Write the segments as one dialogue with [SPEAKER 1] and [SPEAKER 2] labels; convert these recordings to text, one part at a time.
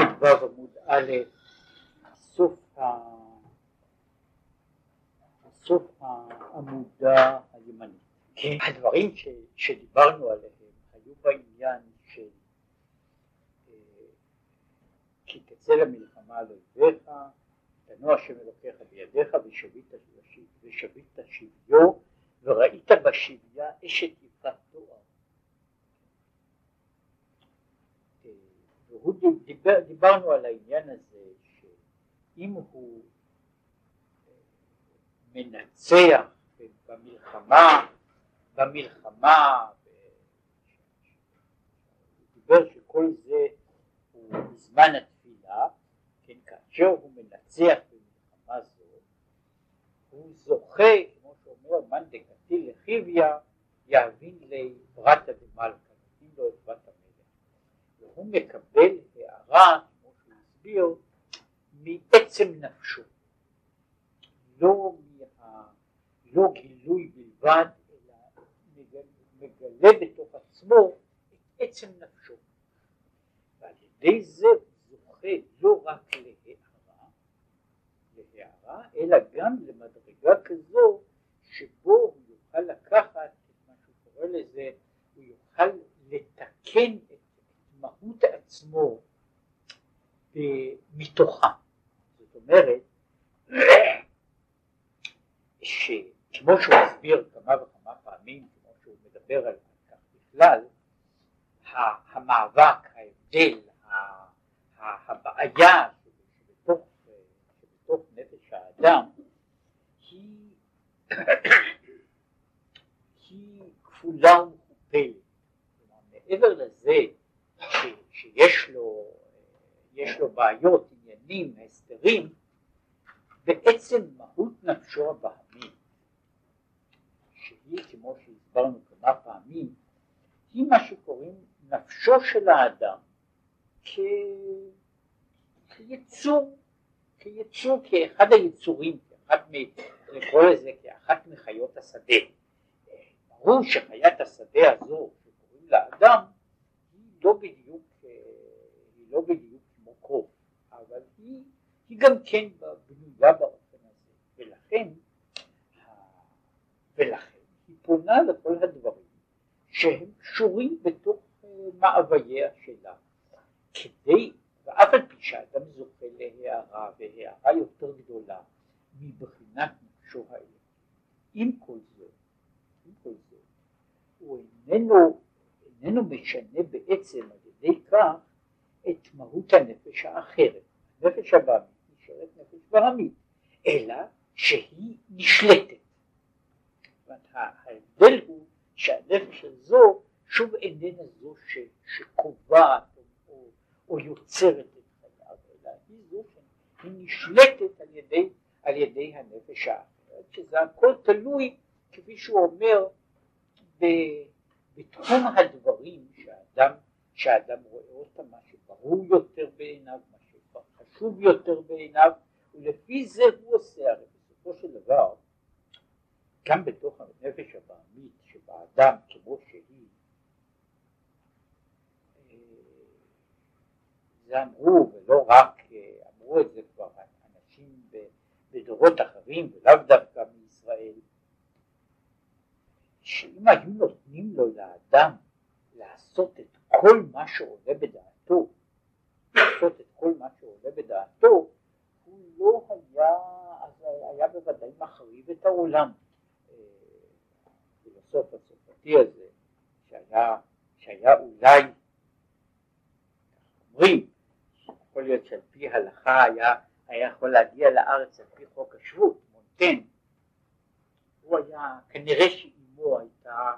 [SPEAKER 1] ל"ו עמוד א', סוף, ה... סוף העמודה הימנית. כן. הדברים ש, שדיברנו עליהם היו בעניין של אה, כי תצא למלחמה על אויביך, תנוע השם אלוקיך בידיך ושבית שביו וראית בשביה אשת יפת תואר. אה, והוא דיבר, דיברנו על העניין הזה שאם הוא אה, מנצח במלחמה, במלחמה, הוא דיבר שכל זה הוא בזמן התפילה, כן, כאשר הוא מנצח במלחמה זו, הוא זוכה, כמו שאומר מאן דקתי לחיביה, יאבין לי ברתא דמלכא, נותנים לו את בת והוא מקבל הערה, כמו שהוא הסביר, מעצם נפשו, לא, מה, לא גילוי בלבד, אלא מגלה בתוך עצמו את עצם נפשו, ועל ידי זה זוכה לא רק להערה, להערה, אלא גם למדרגה כזו שבו הוא יוכל לקחת את מה שהוא קורא לזה, הוא יוכל לתקן מהות עצמו מתוכה. זאת אומרת, שכמו שהוא הסביר כמה וכמה פעמים, כמו שהוא מדבר על כך בכלל, המאבק, ההבדל, הבעיה שבתוך, שבתוך נפש האדם היא, היא כפולה ומכופלת. מעבר לזה ש, שיש לו, לו בעיות, עניינים, הסדרים, בעצם מהות נפשו הבהמית, שהיא כמו שהסברנו כמה פעמים, היא מה שקוראים נפשו של האדם. כיצור, כיצור, כאחד היצורים, כאחד מ... לקרוא לזה כאחת מחיות השדה. ברור שחיית השדה הזו שקוראים לה אדם לא בדיוק, היא לא בדיוק כמו קרוב, אבל היא, היא גם כן בנויה באופן הזה, ולכן, ולכן היא פונה לכל הדברים שהם קשורים בתוך מאווייה שלה, כדי, ואף על פי שאדם זוכה להערה, והערה יותר גדולה מבחינת נפשו האלה. עם כל זאת, עם כל זאת, הוא איננו, איננו משנה בעצם על ידי כך את מהות הנפש האחרת. הנפש הבאמית נשארת נפש ברמית, אלא שהיא נשלטת. ההבדל הוא שהנפש הזו שוב איננה זו שקובעת או, או יוצרת את חייו, אלא היא זו שהיא נשלטת על ידי, על ידי הנפש האחרת, שזה הכל תלוי, כפי שהוא אומר, ב, בתחום הדברים שהאדם, שהאדם רואה אותם, מה שברור יותר בעיניו, מה שחשוב יותר בעיניו, ולפי זה הוא עושה, הרי בסופו של דבר, גם בתוך הנפש הבעמית שבאדם כמו שהיא זה אמרו, ולא רק אמרו את זה כבר אנשים בדורות אחרים, ולאו דווקא מישראל, שאם היו נותנים לו לאדם לעשות את כל מה שעולה בדעתו, לעשות את כל מה שעולה בדעתו, הוא לא היה, אז היה בוודאי מחריב את העולם. הפילוסוף הצרפתי הזה, שהיה, שהיה אולי, אומרים, יכול להיות שעל פי הלכה היה, היה יכול להגיע לארץ על פי חוק השבות, מונטן, הוא היה, כנראה שאימו הייתה,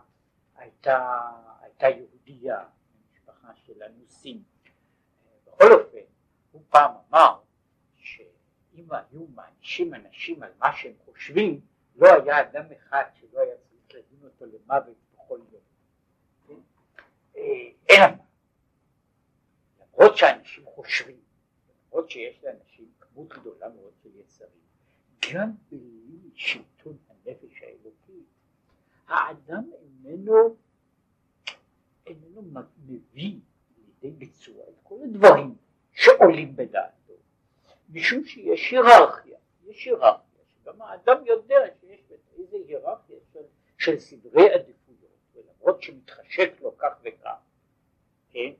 [SPEAKER 1] הייתה, הייתה יהודייה, משפחה של אנוסים. בכל אופן, הוא פעם אמר שאם היו מענישים אנשים על מה שהם חושבים, לא היה אדם אחד שלא היה צריך לדון אותו למוות בכל יום. אלא מה? למרות שאנשים חושבים, למרות שיש לאנשים כמות גדולה מאוד של יצרים, גם בלי שלטון הנפש האלוקית, האדם איננו, איננו מביא לידי ביצוע את כל הדברים שעולים בדעתו, משום שיש היררכיה, יש היררכיה, שגם האדם יודע שיש איזה היררכיה של, של סדרי עדיפויות, ולמרות שמתחשק לו כך וכך, כן,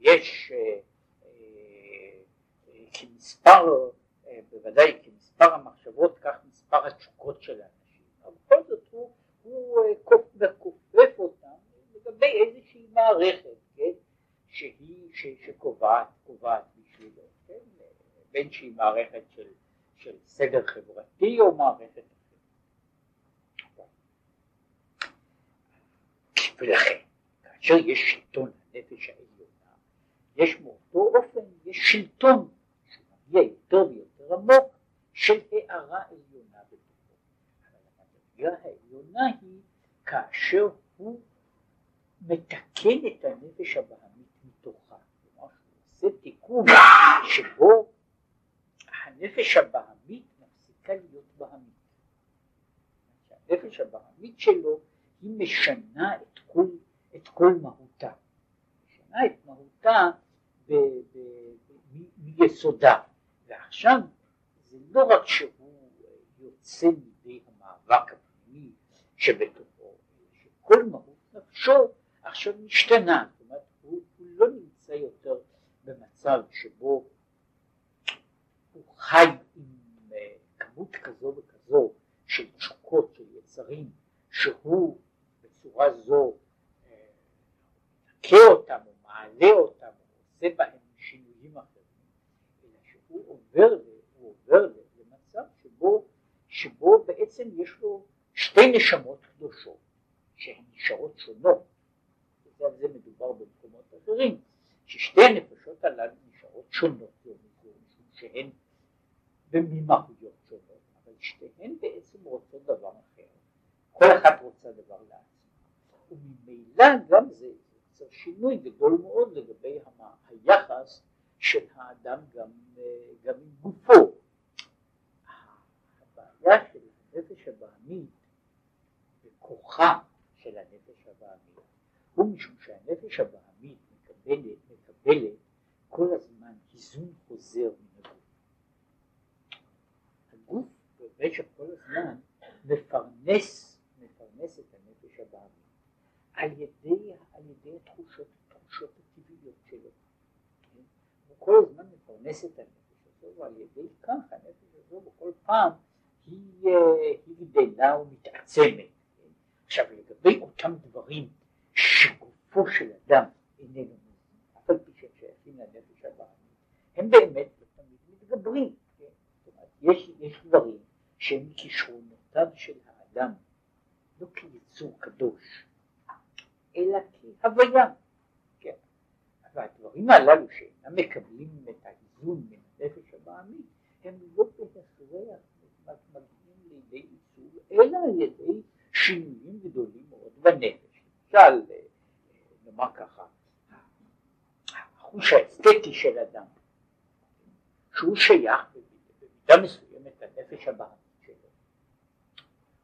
[SPEAKER 1] יש אה, אה, כמספר, אה, בוודאי כמספר המחשבות כך מספר התשוקות של האנשים, אבל בכל זאת הוא, הוא מכופף אותם לגבי איזושהי מערכת, כן, שהיא, שקובעת, קובעת בשבילו, כן, בין שהיא מערכת של, של סדר חברתי או מערכת אחרת. ולכן, כאשר יש שלטון הנפש העליונה, יש מאותו אופן, יש שלטון שמגיע יותר ויותר עמוק של הערה עליונה המדרגה העליונה היא כאשר הוא מתקן את הנפש הבהמית מתוכה. כלומר, הוא עושה תיקון שבו הנפש הבהמית מפסיקה להיות בהמית. הנפש הבהמית שלו היא משנה את כל, את כל מהותה. משנה את מהותה מיסודה. ועכשיו זה לא רק שהוא יוצא מידי המאבק שבתוכו, שכל מהות נפשו עכשיו משתנה, זאת אומרת הוא, הוא לא נמצא יותר במצב שבו הוא חי עם uh, כמות כזו וכזו של תשוקות, של יצרים, שהוא בצורה זו מכה uh, אותם או מעלה אותם או עושה בהם שינויים אחרים, אלא שהוא עובר, עובר למצב שבו, שבו בעצם יש לו שתי נשמות קדושות שהן נשארות שונות. ועל זה מדובר במקומות אחרים, ששתי הנפשות הללו נשארות שונות משום שהן במהויות שונות, אבל שתיהן בעצם רוצות דבר אחר, כל אחת רוצה דבר לעצמה, וממילא גם זה יוצר שינוי גדול מאוד לגבי היחס של האדם גם, גם עם גופו. הבעיה של הנפש הבעמית וכוחה של הנפש הבעמית הוא משום שהנפש הבעמית מקבלת, מקבלת כל הזמן היזון חוזר מן הגוף. הגוף במשך כל הזמן מפרנס, מפרנס את הנפש הבעמית על ידי, על ידי התחושות, התחושות הטבעיות שלו. כן? הוא כל הזמן מפרנס את הנפש הזו ועל ידי כך הנפש הזו בכל פעם היא, היא גדלה ומתעצמת. עכשיו לגבי אותם דברים שגופו של אדם איננו מזין, אף על פי שהם שייכים לנפש הבעמית, הם באמת לא תמיד מתגברים. כן? יש, יש דברים שהם מכישרונותיו של האדם, לא כיצור קדוש, אלא כהוויה. כן? והדברים הללו שאינם מקבלים את האיזון מן הנפש הבעמית, הם לא בהכרח מגיעים לידי איסור, אלא על ידי שינויים גדולים מאוד בנפש. למשל, נאמר ככה, החוש האסתטי של אדם, שהוא שייך במידה מסוימת לנפש הבעמית שלו,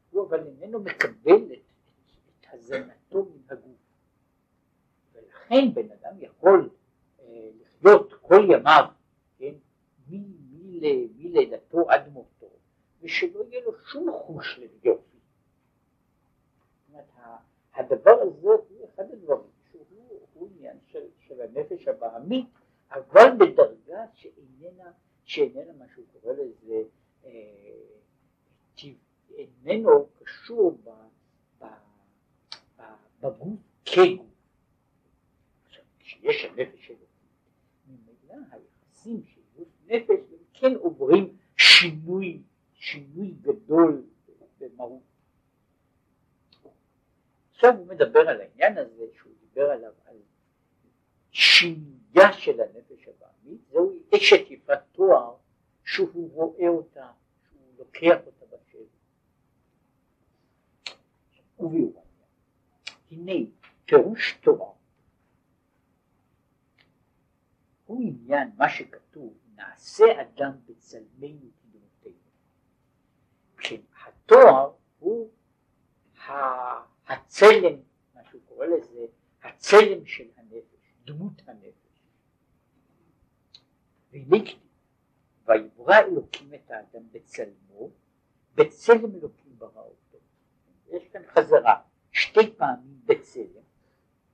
[SPEAKER 1] הוא אבל איננו מקבל את, את הזנתו מן הגוף, ולכן בן אדם יכול אה, לחיות כל ימיו, כן, מלידתו עד מותו, ושלא יהיה לו שום חוש ליופי. הדבר הזה הוא אחד הדברים שהוא עניין של, של הנפש הבעמית, אבל בדרגה שאיננה, שאיננה מה שהוא קורא לזה, אה, איננו קשור ב, ב, ב, בגוף כגוף. כשיש הנפש שלו, ממילא היחסים של גוף נפש הם כן עוברים שינוי, שינוי גדול במהות. עכשיו הוא מדבר על העניין הזה שהוא דיבר עליו, על שנייה של הנפש הבעמית, זהו אשת יפת תואר שהוא רואה אותה, שהוא לוקח אותה בשבי. וביאור הנה פירוש תואר הוא עניין מה שכתוב נעשה אדם בצלמנו כדמותנו. כן, התואר הוא הצלם, מה שהוא קורא לזה, הצלם של הנפש, דמות הנפש. והנה כתיב ויברא אלוקים את האדם בצלמו בצלם אלוקים ברא אותו. יש כאן חזרה שתי פעמים בצלם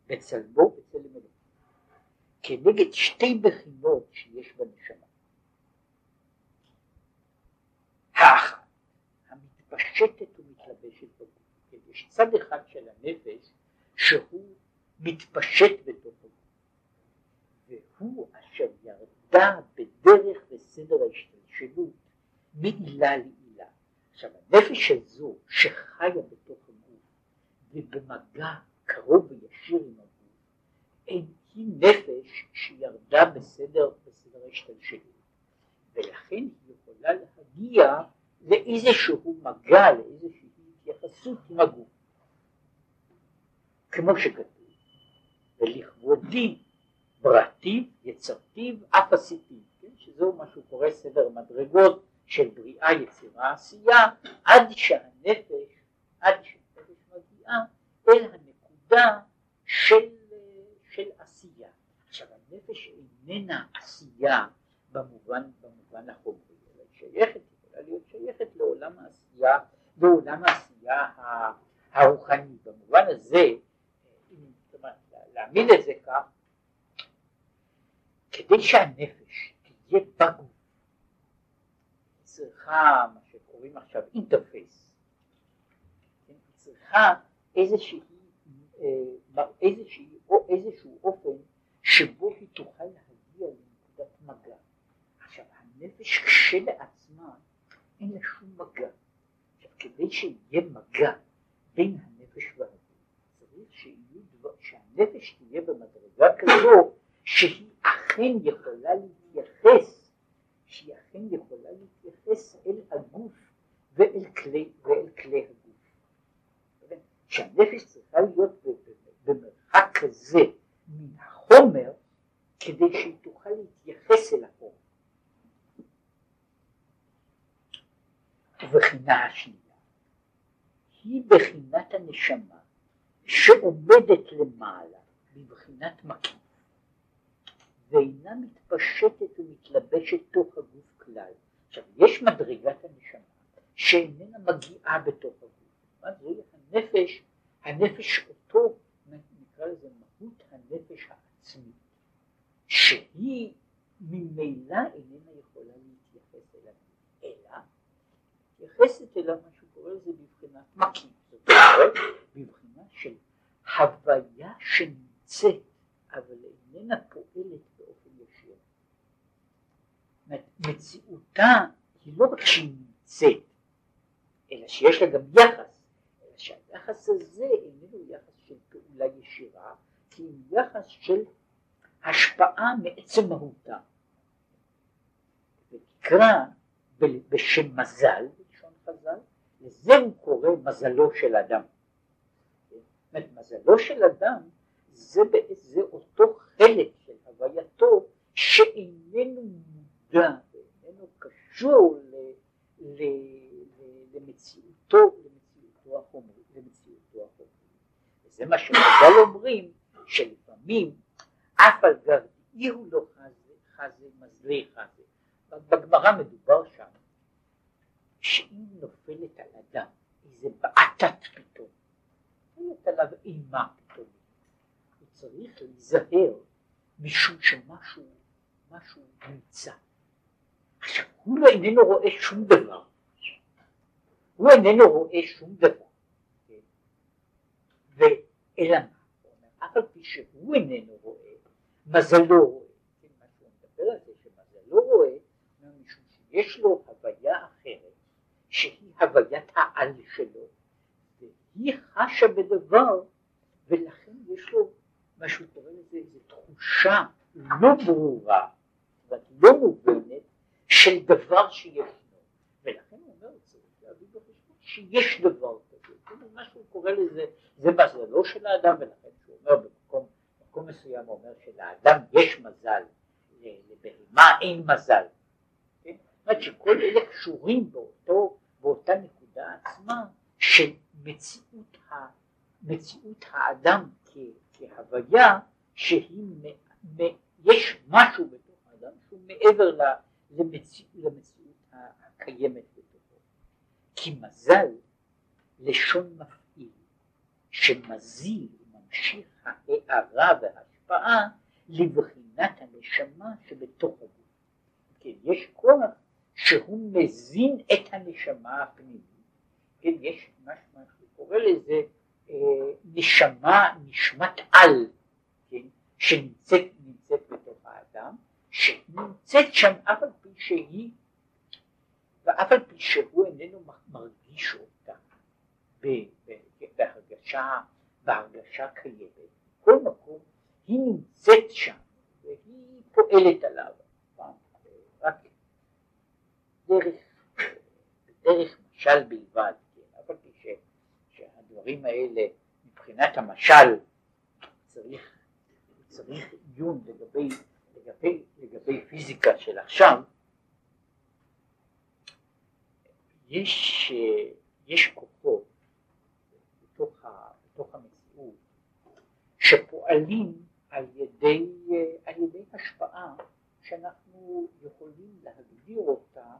[SPEAKER 1] בצלמו בצלם אלוקים. כנגד שתי בחינות שיש בנשמה. האחת המתפשטת יש צד אחד של הנפש שהוא מתפשט בתוך הגוף והוא אשר ירדה בדרך וסדר ההשתלשלות מעילה לעילה. עכשיו הנפש הזו שחיה בתוך הגוף ובמגע קרוב וישיר עם הגוף אין היא נפש שירדה בסדר, בסדר ההשתלשלות. ולכן היא יכולה להגיע לאיזשהו מגע, לאיזושהי התייחסות עם הגוף כמו שכתוב ולכבודי ברטיב, יצרתיו, אף עשיתיו, כן? שזהו מה שהוא קורא סדר מדרגות של בריאה, יצירה, עשייה, עד שהנפש, עד שהנפש מגיעה אל הנקודה של, של עשייה. עכשיו הנפש איננה עשייה במובן, במובן החומרי, אלא היא שייכת, יכולה להיות שייכת לעולם העשייה, לעולם העשייה הרוחני. במובן הזה, אומרת, להעמיד את זה כך, כדי שהנפש תהיה בגוף, צריכה מה שקוראים עכשיו אינטרפייס, כן? צריכה איזושהי, אה, איזושהי, או איזשהו אופן שבו היא תוכל להגיע לנקודת מגע. עכשיו הנפש כשלעצמה אין לה שום מגע. כדי שיהיה מגע בין הנפש והגוף צריך שיהיו דבר, שהנפש תהיה במדרגה כזו שהיא אכן יכולה להתייחס, שהיא אכן יכולה להתייחס אל הגוף ואל כלי, ואל כלי הגוף. שהנפש צריכה להיות במרחק כזה מן החומר כדי שהיא תוכל להתייחס אל החומר. ובחינה השנייה היא בחינת הנשמה שעומדת למעלה בבחינת מקיף ואינה מתפשטת ומתלבשת תוך הגוף כלל. עכשיו יש מדרגת הנשמה שאיננה מגיעה בתוך הגוף. מה זה הנפש, הנפש אותו נקרא לזה מהות הנפש העצמית שהיא ממילא איננה יכולה להתייחס אליו אלא מתייחסת אליו מה שהוא קורא לזה בבחינת מקים זאת אומרת בבחינה של הוויה שנמצאת אבל איננה פועלת באופן ישיר. מציאותה היא לא רק שהיא נמצאת, אלא שיש לה גם יחס, אלא שהיחס הזה איננו יחס של פעולה ישירה, כי הוא יחס של השפעה מעצם מהותה. ונקרא בשם מזל, בלשון חז"ל, לזה הוא קורא מזלו של אדם. אומרת, מזלו של אדם זה, זה אותו חלק של הווייתו שאיננו מודע ואיננו קשור ל, ל, ל, למציאותו, למציאותו החומרית, למציאותו החומרית. וזה מה שחז"ל אומרים, שלפעמים אף על גרעי הוא לא חזה, חזה מזלי חזה. בגמרא מדובר שם שאם נופלת על אדם איזה בעתת פתאום, נופלת עליו אימה פתאום, צריך להיזהר משום שמשהו משהו נמצא. עכשיו הוא לא איננו רואה שום דבר, הוא איננו רואה שום דבר? ואלא מה, אף על פי שהוא איננו רואה, מזלו רואה, כן, מה שהוא מדבר על זה שמזלו רואה, משום שיש לו הוויה אחרת, שהיא הוויית העל שלו, והיא חשה בדבר, ולכן יש לו מה שהוא קורא לזה איזו תחושה לא ברורה, לא מובנת, של דבר שישנו. ולכן הוא אומר, צריך להביא בחשבון שיש דבר כזה. כאילו מה שהוא קורא לזה, זה מזלו של האדם, ולכן הוא אומר במקום, במקום מסוים הוא אומר שלאדם יש מזל, לבהמה אין מזל. כן? זאת אומרת שכל אלה קשורים באותו, באותה נקודה עצמה של מציאות, ה, מציאות האדם כהוויה שהיא, מ, מ, יש משהו בתוך האדם שהוא מעבר למציאות, למציאות הקיימת בתוכו. כי מזל לשון מפעיל שמזיל וממשיך ההערה וההשפעה לבחינת הנשמה שבתוך הגוף. כן, יש כוח שהוא מזין את הנשמה הפנימית, כן, יש מה שקורא לזה אה, נשמה, נשמת על, כן, שנמצאת נמצאת בתוך האדם, שנמצאת שם אף על פי שהיא, ואף על פי שהוא איננו מרגיש אותה. בהרגשה, בהרגשה קיימת, בכל מקום היא נמצאת שם והיא פועלת עליו, דרך, דרך משל בלבד, כן, אף על פי שהדברים האלה מבחינת המשל צריך, צריך עיון לגבי, לגבי, לגבי פיזיקה של עכשיו, יש, יש כוחות בתוך, ה, בתוך המציאות שפועלים על ידי, על ידי השפעה שאנחנו יכולים להגדיר אותה,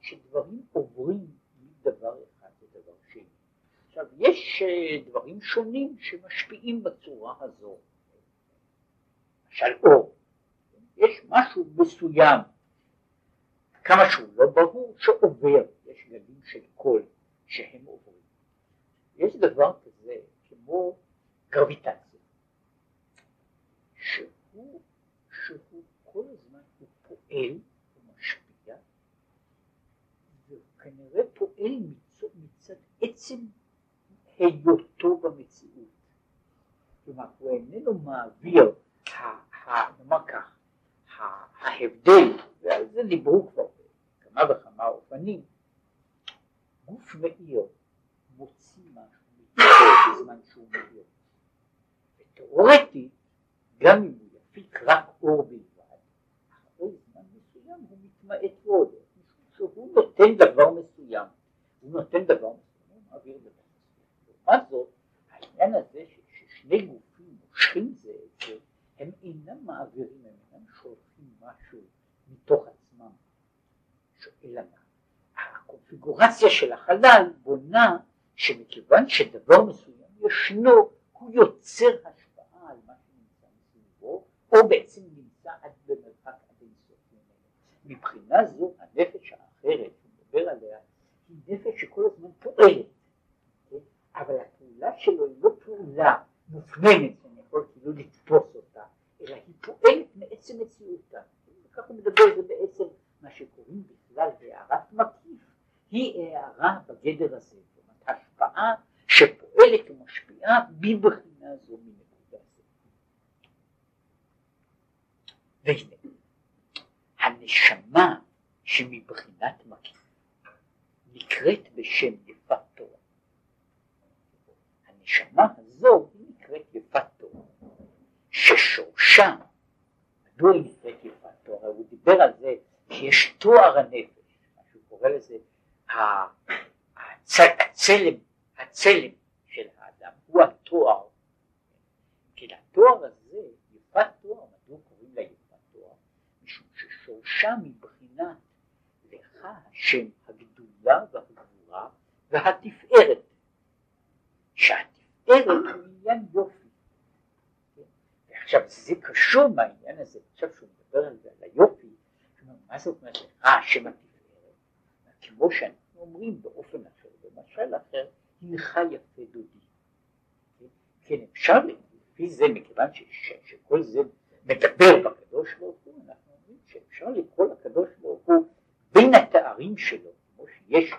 [SPEAKER 1] שדברים עוברים מדבר אחד לדבר שני. עכשיו יש אה, דברים שונים שמשפיעים בצורה הזו, למשל אור, יש משהו מסוים, כמה שהוא לא ברור, שעובר, יש גלים של קול שהם עוברים. יש דבר כזה כמו גרביטציה, שהוא, שהוא כל הזמן הוא פועל, הוא משפיע, והוא כנראה פועל מצד, מצד עצם היותו במציאות. כלומר, הוא איננו מעביר, נאמר כך, ההבדל, ועל זה דיברו כבר בכמה וכמה אופנים, גוף מאיר מוציא משהו מתוכו בזמן שהוא מאיר. ותאורטית, גם אם הוא יפיק רק אור בלבד, אחרי זמן מסוים הוא מתמעט עוד, שהוא נותן דבר מסוים, הוא נותן דבר מסוים, הוא מעביר דבר מסוים. לעומת זאת, העניין הזה ששני גופים מושכים זה את זה, הם אינם מעבירים, הם אינם שולחים משהו מתוך עצמם, אלא הקונפיגורציה של החלל בונה שמכיוון שדבר מסוים ישנו, הוא יוצר השפעה על מה שנמצא מסביבו, או בעצם נמצא עד במרחק עד אינסוף. מבחינה זו הנפש האחרת, הוא מדבר עליה, נפש שכל הזמן פועלת, כן? אבל הפעולה שלו היא לא פעולה מופנמת, אני יכול כאילו לתפוס אותה, אלא היא פועלת מעצם מציאותה. וכך הוא מדבר, זה בעצם מה שקוראים בכלל הערת מקיף, היא הערה בגדר הזה. השפעה שפועלת ומשפיעה מבחינה זו מנקודה זו. והנה, הנשמה שמבחינת מקיף נקראת בשם יפת תורה. הנשמה הזו היא נקראת יפת תורה, ששורשה, מדוע היא נקראת יפת תורה? הוא דיבר על זה שיש תואר הנפש, מה שהוא קורא לזה הצלם, הצלם של האדם, הוא התואר. כי לתואר הזה, יפת תואר, מדוע קוראים לה יפת תואר? משום ששורשה מבחינת לך השם הגדולה והגבורה והתפארת. שהתפארת הוא עניין יופי. ועכשיו זה קשור מהעניין הזה, עכשיו שהוא מדבר על זה, על היופי, מה זאת אומרת לך השם התפארת? כמו שאנחנו אומרים באופן אחר. במשל אחר, הנך יפה דודי. כן, אפשר לפי זה, מכיוון שכל זה מדבר בקדוש ברוך הוא, אנחנו אומרים שאפשר לקרוא לקדוש ברוך הוא בין התארים שלו, שיש,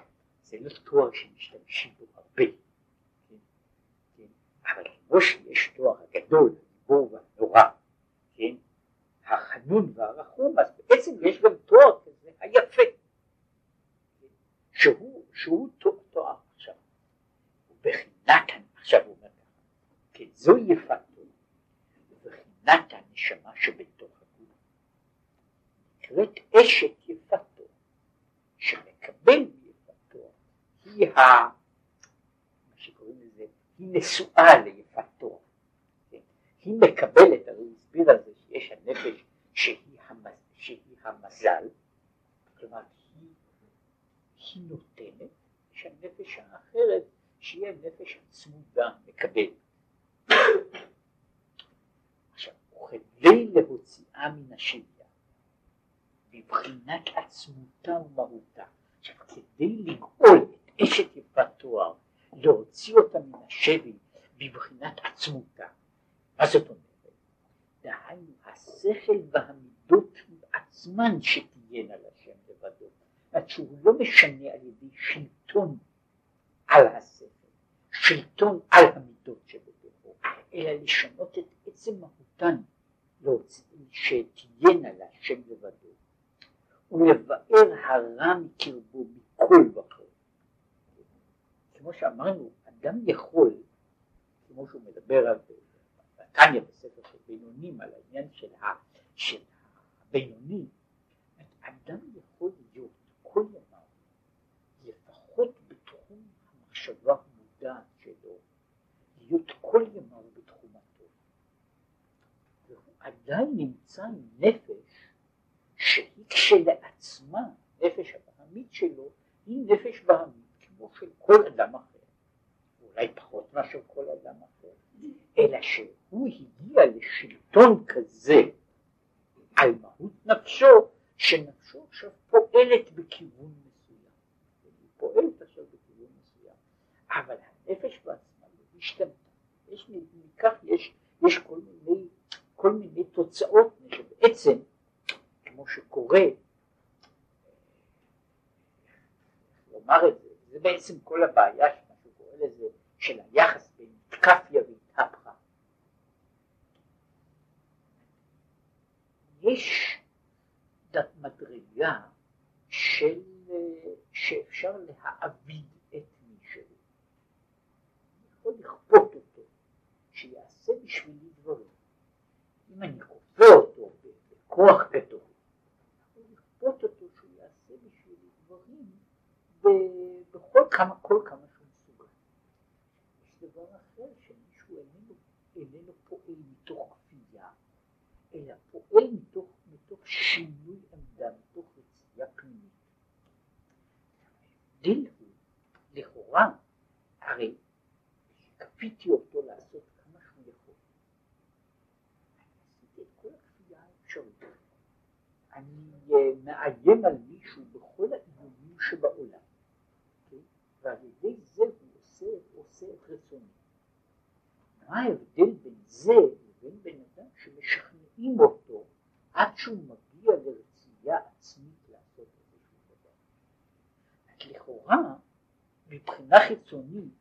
[SPEAKER 1] זה לא תואר שמשתמשים בו הרבה, כן, כן, אבל כמו שיש תואר הגדול, הגיבור והנורא, כן, החנון והרחום, אז בעצם יש גם תואר כזה, היפה, כן, שהוא, שהוא תואר עכשיו, ובחינת, עכשיו הוא אומר ככה, כן, זו יפתו, ובחינת הנשמה שבתוך הגוף, נקראת אשת יפתו, שמקבל היא ה... מה שקוראים לזה, היא נשואה ליפתו, כן? היא מקבלת, הרי הוא הסביר על זה שיש הנפש שהיא, המז, שהיא המזל, כלומר היא, היא נותנת שהנפש האחרת שהיא הנפש הצמודה מקבלת. עכשיו, וכדי להוציאה מן השביה בבחינת עצמותה ומהותה, עכשיו כדי לגאול אשת יפת תואר, להוציא אותה מן השבי בבחינת עצמותה, מה זאת אומרת? דהיינו השכל והמידות עצמן שתהיינה לשם לבדו, זאת שהוא לא משנה על ידי שלטון על השכל, שלטון על המידות שבתוכו, אלא לשנות את עצם מהותן, שתהיינה להשם לבדו, ולבאר הרע מקרבו מכל וכל. כמו שאמרנו, אדם יכול, כמו שהוא מדבר על בתניא בספר של בינונים, על העניין של, ה, הבינוני, אדם יכול להיות כל ימיו לפחות בתחום המחשבה המודעת שלו, להיות כל ימיו בתחום הטוב. והוא עדיין נמצא נפש שהיא כשלעצמה, נפש הבהמית שלו, היא נפש בהמית כמו של כל אדם אחר, אולי פחות מאשר כל אדם אחר, אלא שהוא הגיע לשלטון כזה על מהות נפשו, שנפשו עכשיו פועלת בכיוון מסוים. היא פועלת עכשיו בכיוון מסוים, אבל הנפש בעצמה לא השתנתה. יש, מכך יש, יש כל מיני, כל מיני תוצאות, שבעצם, כמו שקורה, לומר את זה, זה בעצם כל הבעיה, מה שהוא קורא לזה, של היחס בין תקפיה והתהפכה. יש מדרגה של, שאפשר להעביד את מישהו. אני יכול לכפות אותו, שיעשה בשבילי דברים. אם אני כופה אותו בכוח גדול, אני יכול לכפות אותו שהוא יעשה בשבילי דברים בכל כמה, כל כמה שהוא מסוגל. יש דבר אחר שמישהו איננו, איננו פועל מתוך כפייה, אלא פועל מתוך, מתוך שינוי עמדה, מתוך רצייה פנימית. ההבדל הוא, לכאורה, הרי כפיתי אותו לעשות כמה כל. אני מאיים על מישהו בכל האיומים שבעולם. ועל ידי זה הוא עושה, עושה את רצונו. מה ההבדל בין זה לבין בן אדם שמשכנעים אותו עד שהוא מגיע לרצייה עצמית לעשות איזשהו דבר? אז לכאורה, מבחינה חיצונית,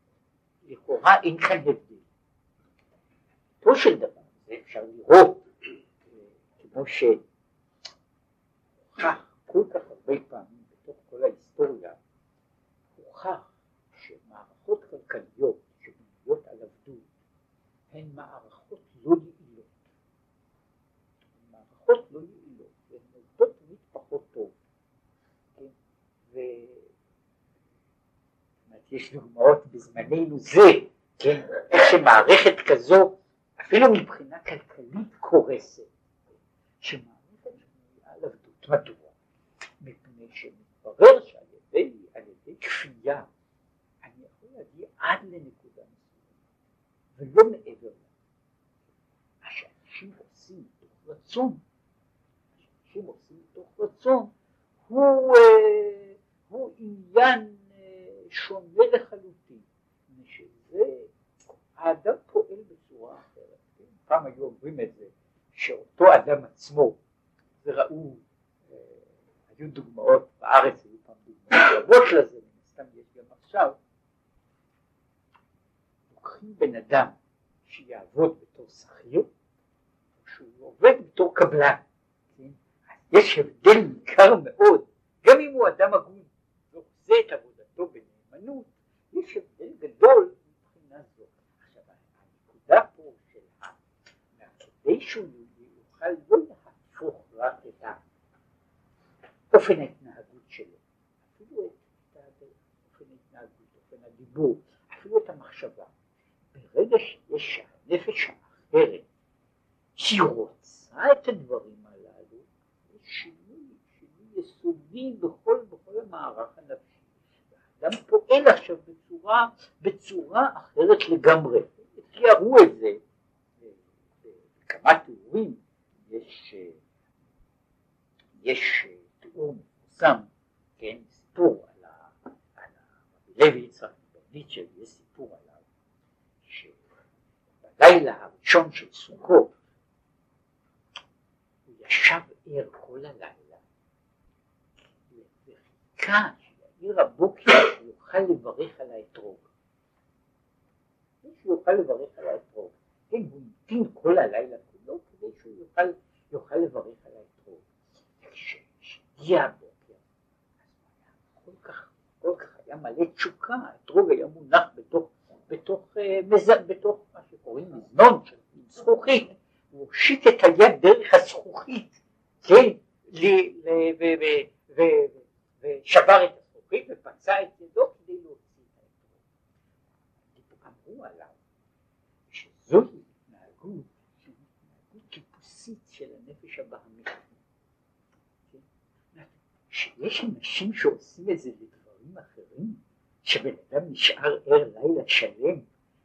[SPEAKER 1] לכאורה אין כאן הבדל. פה של דבר, זה אפשר לראות, כמו שהוכח כל כך הרבה פעמים בתוך כל ההיסטוריה, הוכח שמערכות כלכליות הן מערכות לא יעילות. מערכות לא יעילות, והן עובדות תמיד פחות טוב. כן? ו... יש דוגמאות בזמננו זה, כן? איך שמערכת כזו, אפילו מבחינה כלכלית קורסת, שמערכת שבנויה על עבדות. מדוע? מפני שמתברר שעל ידי, ידי כפייה אני יכול להגיע עד לנקודה ולא מעבר. מה שאנשים עושים מתוך רצון, מה שאנשים עושים מתוך רצון הוא, אה, הוא עניין אה, שונה לחלוטין, שזה האדם פועל בצורה אחרת. כן? פעם היו אומרים את זה, שאותו אדם עצמו, וראו, אה, היו דוגמאות בארץ, היו פעם דוגמאות רבות לזה, מן יש גם עכשיו, לוקחים בן אדם שיעבוד בתור שכיר, שהוא עובד בתור קבלן. כן? יש הבדל ניכר מאוד, גם אם הוא אדם הגון ועושה את עבודתו בנאמנות, יש הבדל גדול מבחינה זו. עכשיו הנקודה פה של ה... כדי שהוא יוכל לא להפוך רק את אופן ההתנהגות שלו, אפילו את אופן ההתנהגות, אופן הדיבור, אפילו את המחשבה. ברגע שיש הנפש האחרת, שהיא רוצה את הדברים הללו, יסודי בכל, בכל המערך הנפשי. האדם פועל עכשיו בצורה, בצורה אחרת לגמרי. תיארו את זה בכמה תיאורים, יש, יש תיאור מפורסם, כן, סיפור על, לוי יצחק ברדיצ'ב, יש שבלילה הראשון של סוכות הוא ישב ער כל הלילה וחיכה שיעיר הבוקר שיוכל לברך על האתרוג. שהוא יוכל לברך על האתרוג. כן, הוא המתין כל הלילה כולו כדי שהוא יוכל, יוכל לברך על האתרוג. וכשהגיע הבוקר, כל כך, כל כך היה מלא תשוקה, האתרוג היה מונח בתוך, בתוך, אה. בתוך מה שקוראים מזנון של זכוכית, הוא הושיט את היד דרך הזכוכית, כן, ושבר את הזכוכית ופצע את ידו כדי להוציא את האתרוג. אמרו עליו שזוהי התנהגות, התנהגות טיפוסית של הנפש הבהמית. שיש אנשים שעושים את זה לדברים אחרים, שבן אדם נשאר ער לילה שלם,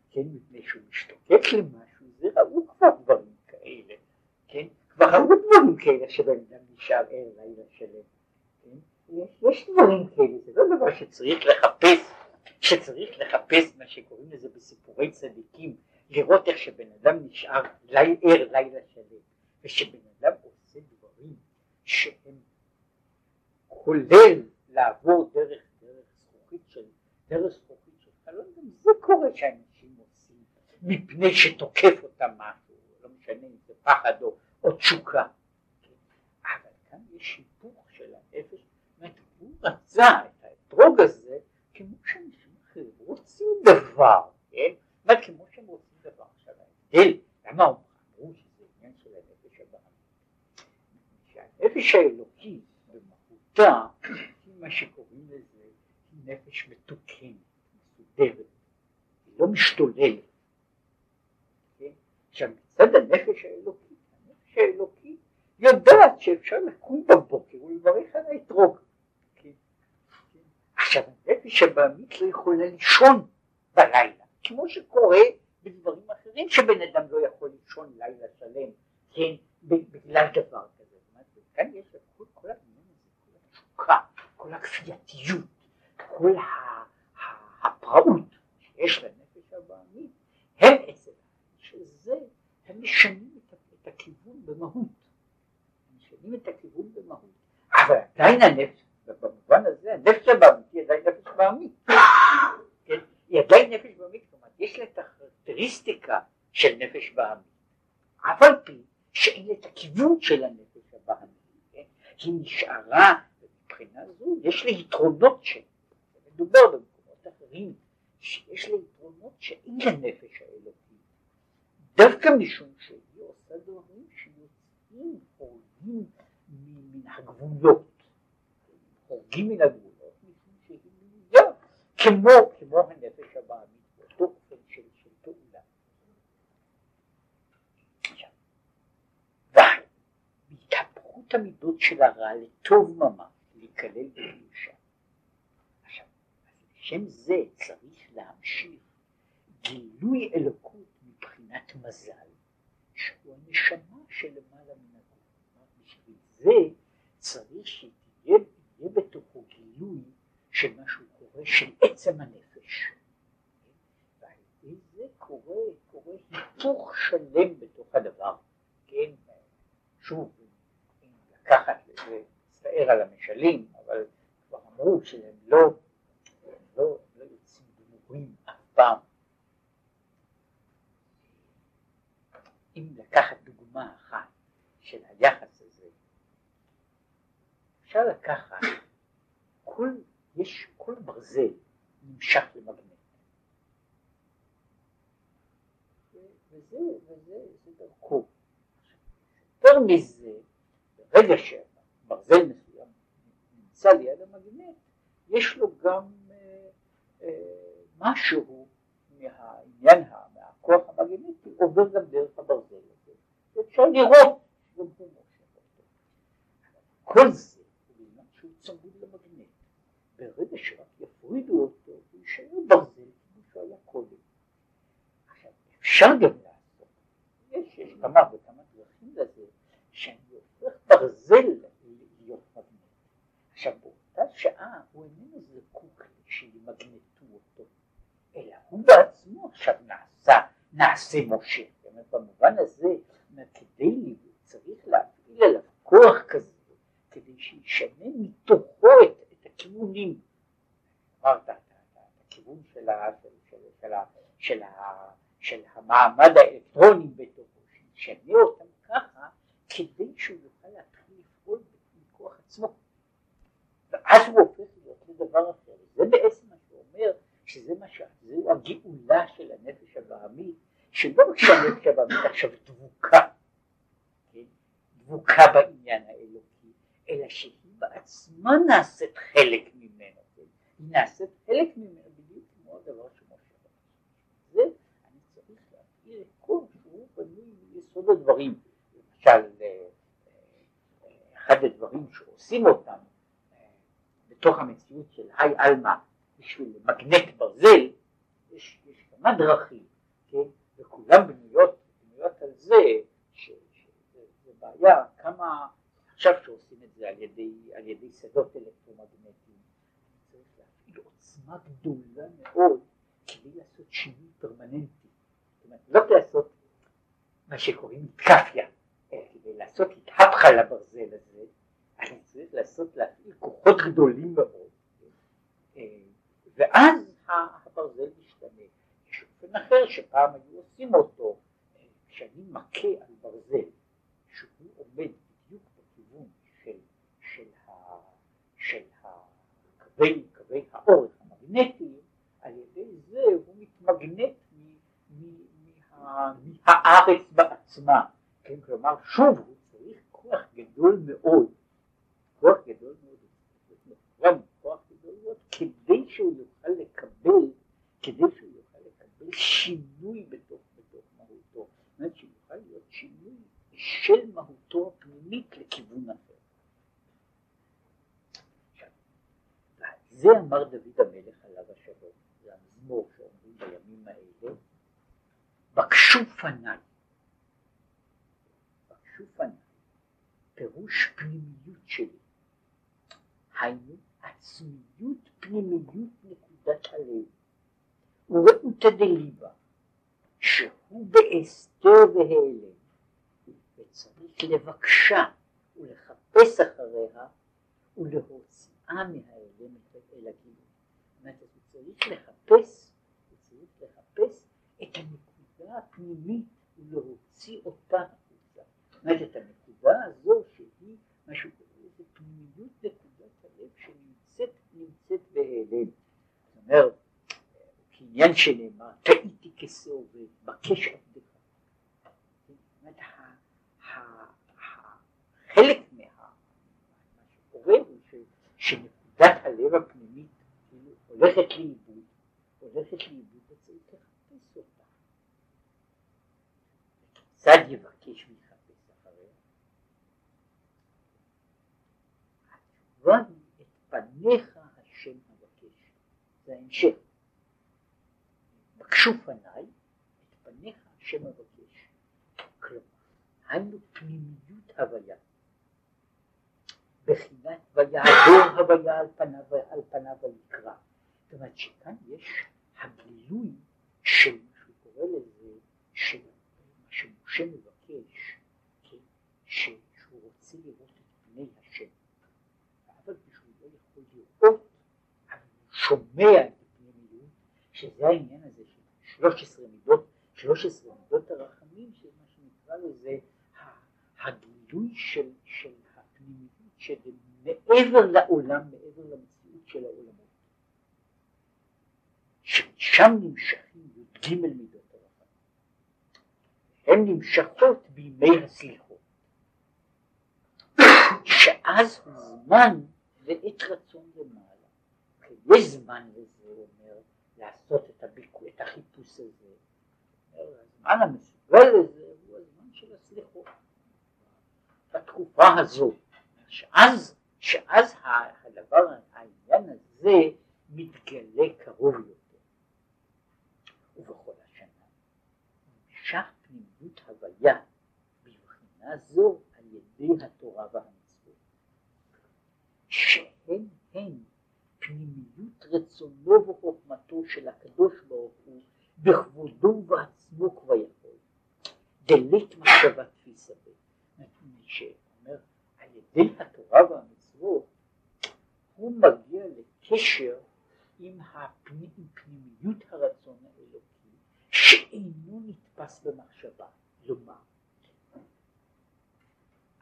[SPEAKER 1] כן, מפני שהוא משתוקק למשהו, זה ראו כבר דברים כאלה, כן, כבר ראו דברים כאלה שבן אדם נשאר ער לילה שלם, כן, יש, דברים כאלה, זה לא דבר שצריך לחפש, שצריך לחפש מה שקוראים לזה בסיפורי צדיקים, לראות איך שבן אדם נשאר לי, ער לילה שלם, ושבן אדם עושה דברים שהם כולל לעבור דרך דרך של חלון, גם זה קורה שאנשים עושים מפני שתוקף אותם משהו, לא משנה אם זה פחד או, או תשוקה, אבל כאן יש שיפוך של הנפש, זאת אומרת הוא רצה את האתרוג הזה כמו שאנשים אחרים רוצים דבר, כן? אומרת כמו שהם רוצים דבר, עכשיו ההבדל, למה אמרו שזה עניין של הנפש הבאה? שהנפש האלוקית במהותה מה שקוראים לזה נפש מתוקנת, מסודרת, היא לא משתוללת. כן? עכשיו מצד הנפש האלוקית, הנפש האלוקית יודעת שאפשר לקום בבוקר ולברך על האתרוג. כן? כן? עכשיו הנפש הבעמית לא יכולה לישון בלילה, כמו שקורה בדברים אחרים שבן אדם לא יכול לישון לילה שלם, כן, בגלל דבר כזה. כאן יש כל, התשוקה, כל הכפייתיות, כל הפראות שיש לנפש הבעמית, הם אצל שזה, הם משנים את, הכיוון במהות. משנים את הכיוון במהות. אבל עדיין הנפש, במובן הזה, הנפש הבעמית היא עדיין נפש בעמית. כן? היא עדיין נפש בעמית, כלומר יש לה את הכרקטריסטיקה של נפש בעמית. אף על פי שאין את הכיוון של הנפש הבעמית. כן? היא נשארה, מבחינה זו יש לה יתרונות ש... מדובר במקומות אחרים, שיש לה יתרונות שאין לנפש האלוקית. דווקא משום שהיא עושה דברים שיוצאים, חורגים מן הגבולות. חורגים מן הגבולות, משום שהיא מנויה, כמו, כמו הנפש הבעמית, באותו אופן של, של פעולה. בהתהפכות המידות של הרע לטוב ממש, להיכלל בקדושה. לשם זה צריך להמשיך גילוי אלוקות מבחינת מזל, שהוא הנשמה שלמעלה מן הגוף. בשביל זה צריך שתהיה בתוכו גילוי של מה שהוא קורא של עצם הנפש. ועל ידי זה קורה, קורה היפוך שלם בתוך הדבר. כן, שוב, אם לקחת, להצטער על המשלים, אבל כבר אמרו שהם לא, לא, לא יוצאים גמורים אף פעם. אם לקחת דוגמה אחת של היחס הזה, אפשר לקחת כל, יש, כל ברזל נמשך למגנט. וזה, וזה, זה דרכו. יותר מזה, ברגע שברזל מסוים נמצא ליד המגנט, יש לו גם משהו מהעניין, מהכוח המגנטי, עובר גם דרך הברזל הזה. ואפשר לראות שגם הוא מושך אותו. כל זה, צמוד למגנט. ברגע שרק יפרידו אותו, הוא יישאר ברזל כמו שהוא היה קודם. אפשר גם לעשות, יש, כמה וכמה דרכים לזה, שאני הופך ברזל להיות מגנט. עכשיו, באותה שעה הוא איננו זקוק שימגנטו אותו, אלא הוא בעצמו עכשיו נעשה, נעשה משה. במובן הזה, כדי, צריך להפעיל עליו כוח כזה, כדי שישנה מתוכו את, את הכיוונים. אמרת, הכיוון של, של, של, של, של, של המעמד האלקטרוני בתוכו, שישנה אותם ככה, כדי שהוא יוכל להתחיל לפעול מכוח עצמו. ואז הוא הופך להיות לדבר אחר. זה בעצם מה שאומר, שזה מה ש... זהו הגאולה של הנפש הבעמית, שלא רק שהנפש הבעמית עכשיו דבוקה, כן? דבוקה בעניין האלוקי, אלא שהיא בעצמה נעשית חלק ממנו, כן? היא נעשית חלק ממנו בדיוק כמו הדבר שמשה זה אני צריך להפעיל את כל שהוא בנוי מיסוד הדברים. למשל, אה, אה, אחד הדברים שעושים אותם בתוך של היי עלמא בשביל מגנט ברזל, יש, יש כמה דרכים, כן, וכולם בנויות, בנויות על זה, שזה בעיה, כמה, עכשיו שעושים את זה על ידי, על ידי שדות אלקטרומגנטיים, צריך להפעיל עוצמה גדולה מאוד כדי לעשות שינוי פרמננטי, זאת אומרת, לא לעשות מה שקוראים התקפיה, אלא כדי לעשות התהפכה לברזל הזה, אני צריך לעשות, להפעיל כוחות גדולים מאוד, ואז הברזל משתנה. יש אופן אחר שפעם היו עושים אותו, אה, כשאני מכה על ברזל, שהוא עומד בדיוק בכיוון של, של, ה, של הקווי, קווי האורך המגנטיים, על ידי זה הוא מתמגנט מהארץ בעצמה, כן, כלומר שוב הוא צריך כוח גדול מאוד. כוח גדול מאוד, מאוד, כדי שהוא יוכל לקבל, כדי שהוא יוכל לקבל שינוי בתוך, בתוך מהותו, זאת אומרת שיוכל להיות שינוי של מהותו הפנימית לכיוון אחר. זה אמר דוד המלך עליו השלום, זה המזמור שאומרים בימים האלה, בקשו פניי, בקשו פניי, פירוש פנימיות שלי. היינו עצמיות פנימיות נקודת הלב ורעותא דליבה שהוא בהסתר והיעלם וצריך לבקשה ולחפש אחריה ולהוציאה מההיעלם אל הגילוי. זאת אומרת, הוא צריך לחפש, הוא צריך לחפש את הנקודה הפנימית ולהוציא אותה החוצה. זאת אומרת, את הנקודה הזו שהיא משהו כזה, זה פנימיות הלב שנמצאת נמצאת בהיעלם. זאת אומרת, כעניין שנאמר, טעיתי כשעובד, בקש עבדך. זאת חלק מה... שקורה הוא שנקודת הלב הפנימית כאילו הולכת לאיבוד, הולכת לאיבוד וצריך לחפש אותה. כיצד יבקש מחפש אחריה? התשובה היא פניך השם אבקש, זה ההמשך. בקשו פניי, את פניך השם אבקש. כלומר, היינו פנימיות הוויה. בחינת ויעבור הוויה על פניו, על פניו ויקרא. זאת אומרת שכאן יש הגילוי של מה שהוא קורא לזה, של מה שמשה מבקש, כן, שהוא רוצה לראות את פני השם. לראות, אבל הוא שומע את הפנימיות, שזה העניין הזה של 13 מידות, 13 מידות הרחמים, שמה שנקרא לזה הגילוי של, של הפנימיות, שזה מעבר לעולם, מעבר למציאות של העולמות. ששם נמשכים י"ג מידות הרחמים. הן נמשכות בימי הסליחות. שאז הוא זמן ועת רצון למעלה. יש זמן לזה, הוא אומר, לעשות את, הביקור, את החיפוש הזה. הזמן המסוגל לזה הוא הזמן של הסליחות. בתקופה הזו, שאז, שאז הדבר, העניין הזה מתגלה קרוב יותר. ובכל השנה נמשך פנימיות הוויה בבחינה זו על ידי התורה והמצוות, שהן הן פנימיות רצונו וחוכמתו של הקדוש ברוך הוא בכבודו ובעצמו כבר יכול. דלית מחשבה תפיסה ב. שאומר על ידי התורה והמצוות הוא מגיע לקשר עם, פנימיות הרצון האלוקי שאינו נתפס במחשבה. כלומר,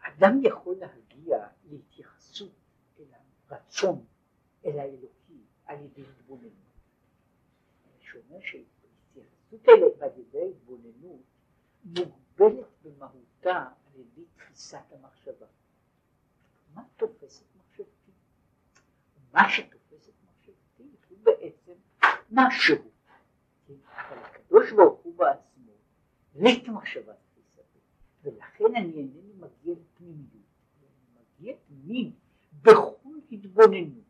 [SPEAKER 1] אדם יכול להגיע להתייחסות אל הרצון, אל האלוקי, על ידי התבוננות. שאומר שהתייחסות אליהם על ידי התבוננות מוגבלת במהותה על ידי תפיסת המחשבה. מה תופס את מחשבתי? מה שתופס את מחשבתי הוא בעצם משהו. אבל הקדוש ברוך הוא בעצמו, לית מחשבה תפיסתי, ולכן אני אינני מגיע לפנימיות, אני מגיע פנים בכל התבוננות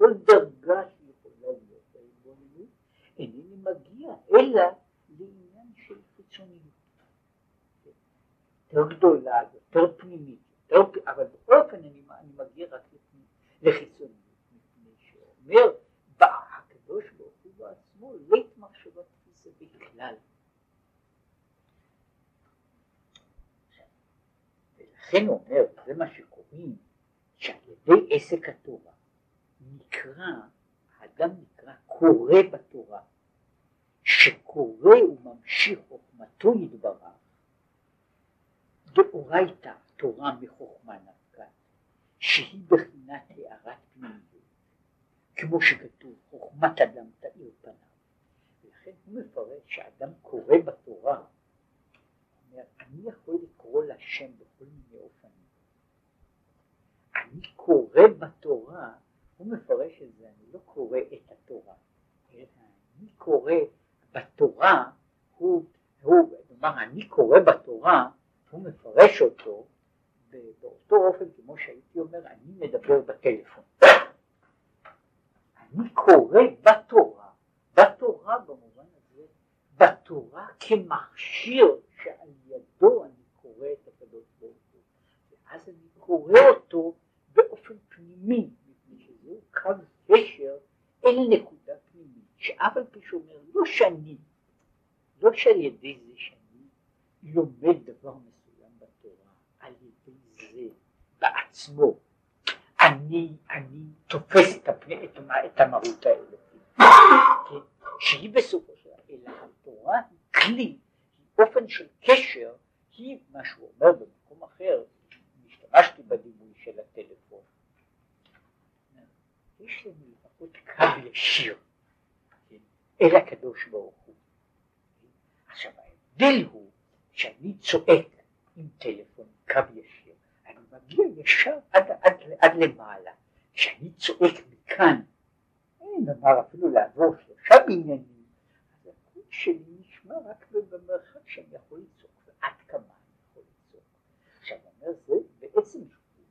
[SPEAKER 1] ובכל דרגה שיכולה להיות בהתבוננות, אינני מגיע אלא לעניין של חיצוניות. יותר גדולה, יותר פנימית, יותר, אבל בכל אופן אני, אני מגיע רק לחיצוניות, מפני שאומר הקדוש ברוך הוא בעצמו לית מחשבה תפיסה בכלל. ולכן אומר, זה מה שקוראים, שעל ידי עסק התורה נקרא, האדם נקרא קורא בתורה, שקורא וממשיך חוכמתו יתברך דאורייתא תורה מחוכמה נפקא, שהיא בחינת הארת פנימיות, כמו שכתוב חוכמת אדם תאיר פניו. ולכן הוא מפרש שאדם קורא בתורה, אומר אני יכול לקרוא לשם בכל מיני אופנים. אני קורא בתורה, הוא מפרש את זה, אני לא קורא את התורה, אלא אני קורא בתורה, הוא, הוא, כלומר אני קורא בתורה הוא מפרש אותו באותו אופן כמו שהייתי אומר אני מדבר בטלפון. אני קורא בתורה, בתורה במובן הזה, בתורה כמכשיר שעל ידו אני קורא את הקדוש ברוך הוא, ואז אני קורא אותו באופן פנימי, קו קשר אל נקודה פנימית, שאף על פי שאומר לא שאני, לא שעל ידי זה שאני לומד דבר מסוים בעצמו. אני, אני תופס את, הפני, את, את המהות האלוקית, כן? שהיא בסופו של דבר, אלא התורה היא כלי, היא אופן של קשר, היא מה שהוא אומר במקום אחר, השתמשתי בדימוי של הטלפון, יש לנו לפחות קו ישיר? אל הקדוש ברוך הוא. עכשיו ההבדל הוא שאני צועק עם טלפון קו ישיר מגיע ישר עד, עד, עד למעלה. כשאני צועק מכאן, דבר אפילו לעבור שלושה בניינים, אז הקול שלי נשמע רק במרחק שאני יכול לצעוק, ועד כמה אני יכול לצעוק. עכשיו אומר זה בעצם,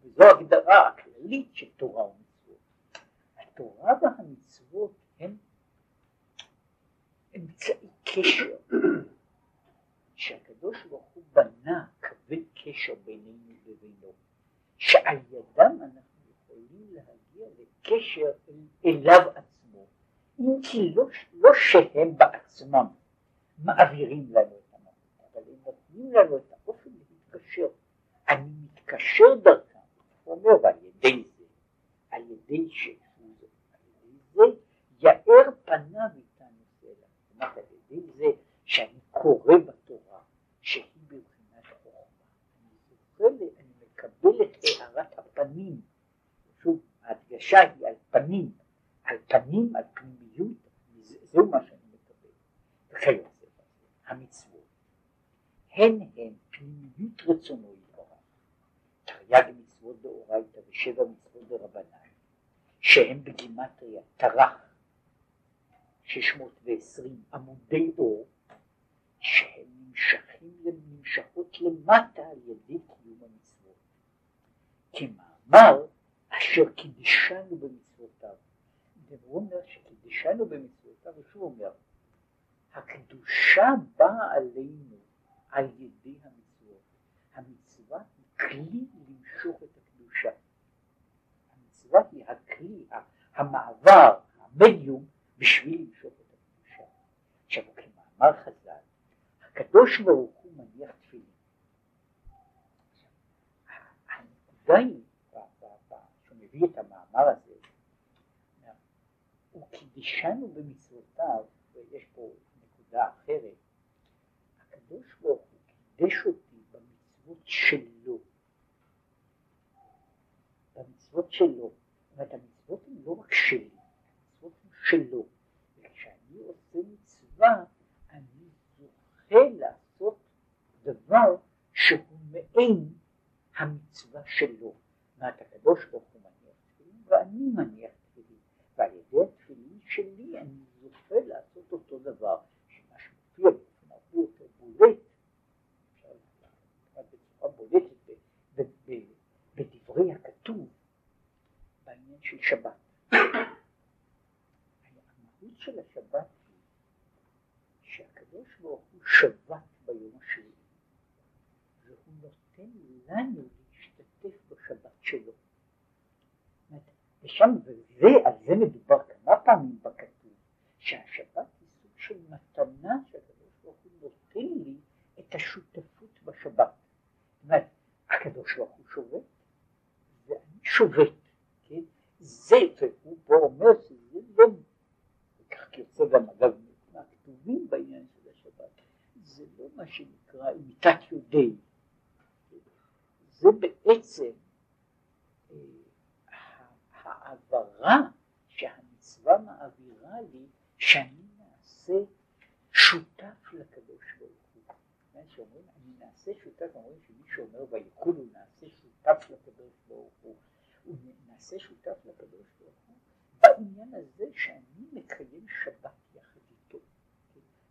[SPEAKER 1] וזו הגדרה הכללית של תורה ומצוות. התורה והמצוות הם אמצעי קשר שהקדוש ברוך הוא בנה כבד קשר בינינו לבינו. שעל ידם אנחנו יכולים להגיע לקשר אליו עצמו, אם כי לא, לא שהם בעצמם מעבירים לנו את המהות, אבל הם נותנים לנו את האופן להתקשר. אני מתקשר דרכם, הוא אומר, ועל ידי זה, על ידי שהוא זה, על ידי זה, יאר פניו איתנו סלע. זאת על ידי זה שאני קורא בתורה, שהיא בבחינת חוכמה, אני זוכה לקבל את הארת הפנים, שוב ההדגשה היא על פנים, על פנים, על פנימיות, זהו מה שאני מקבל. וכיוצא המצוות, הן הן פנימיות רצונו יתברך, תרי"ג מצוות דאורייתא ושבע מצוות דרבנן, שהן בגימטריה טרח, 620 עמודי אור, שהן נמשכים, נמשכות למטה על ידי קיום המצוות. כמאמר אשר קידשנו במצוותיו. הוא אומר שקידשנו במצוותיו, ושוב אומר, הקדושה באה עלינו על ידי המצוות. המצווה היא כלי למשוך את הקדושה. המצווה היא הכלי, המעבר, המדיום, בשביל למשוך את הקדושה. עכשיו, כמאמר חז"ל, הקדוש ברוך הוא מניח תפילין. הנקודה היא, שהוא מביא את המאמר הזה, הוא קידשנו במצוותיו, ויש פה נקודה אחרת, הקדוש ברוך הוא קידש אותי במצוות שלו, במצוות שלו, זאת אומרת המצוות הן לא רק שלי, שלו, וכשאני עושה מצווה אני זוכה לעשות דבר שהוא מעין המצווה שלו, אומרת הקדוש ברוך הוא מניח תפילין? ואני מניח תפילין, ועל ידי התפילין שלי אני זוכה לעשות אותו דבר, שמה שמופיע באופן הרבה יותר בולט, בצורה בולטת בדברי הכתוב בעניין של שבת. של השבת היא שהקדוש ברוך הוא שבת ביום השביעי, והוא נותן לנו להשתתף בשבת שלו. ושם, וזה, על זה מדובר כמה פעמים בכתוב, שהשבת היא סוג של מתנה שהקדוש ברוך הוא נותן לי את השותפות בשבת. זאת אומרת, הקדוש ברוך הוא שובת, ואני שובת, כן? זה, והוא פה אומר שזה לא, יוצא גם אגב מהכתובים בעניין של השבת, זה לא מה שנקרא אימיתת יודי, זה בעצם אה, העברה שהמצווה מעבירה לי שאני נעשה שותף לקדוש ברוך הוא. שאומרים אני נעשה שותף, אומרים שמי שאומר ויקולו נעשה שותף לקדוש ברוך הוא, הוא נעשה שותף לקדוש בעניין הזה שאני מקיים שבת יחד איתו.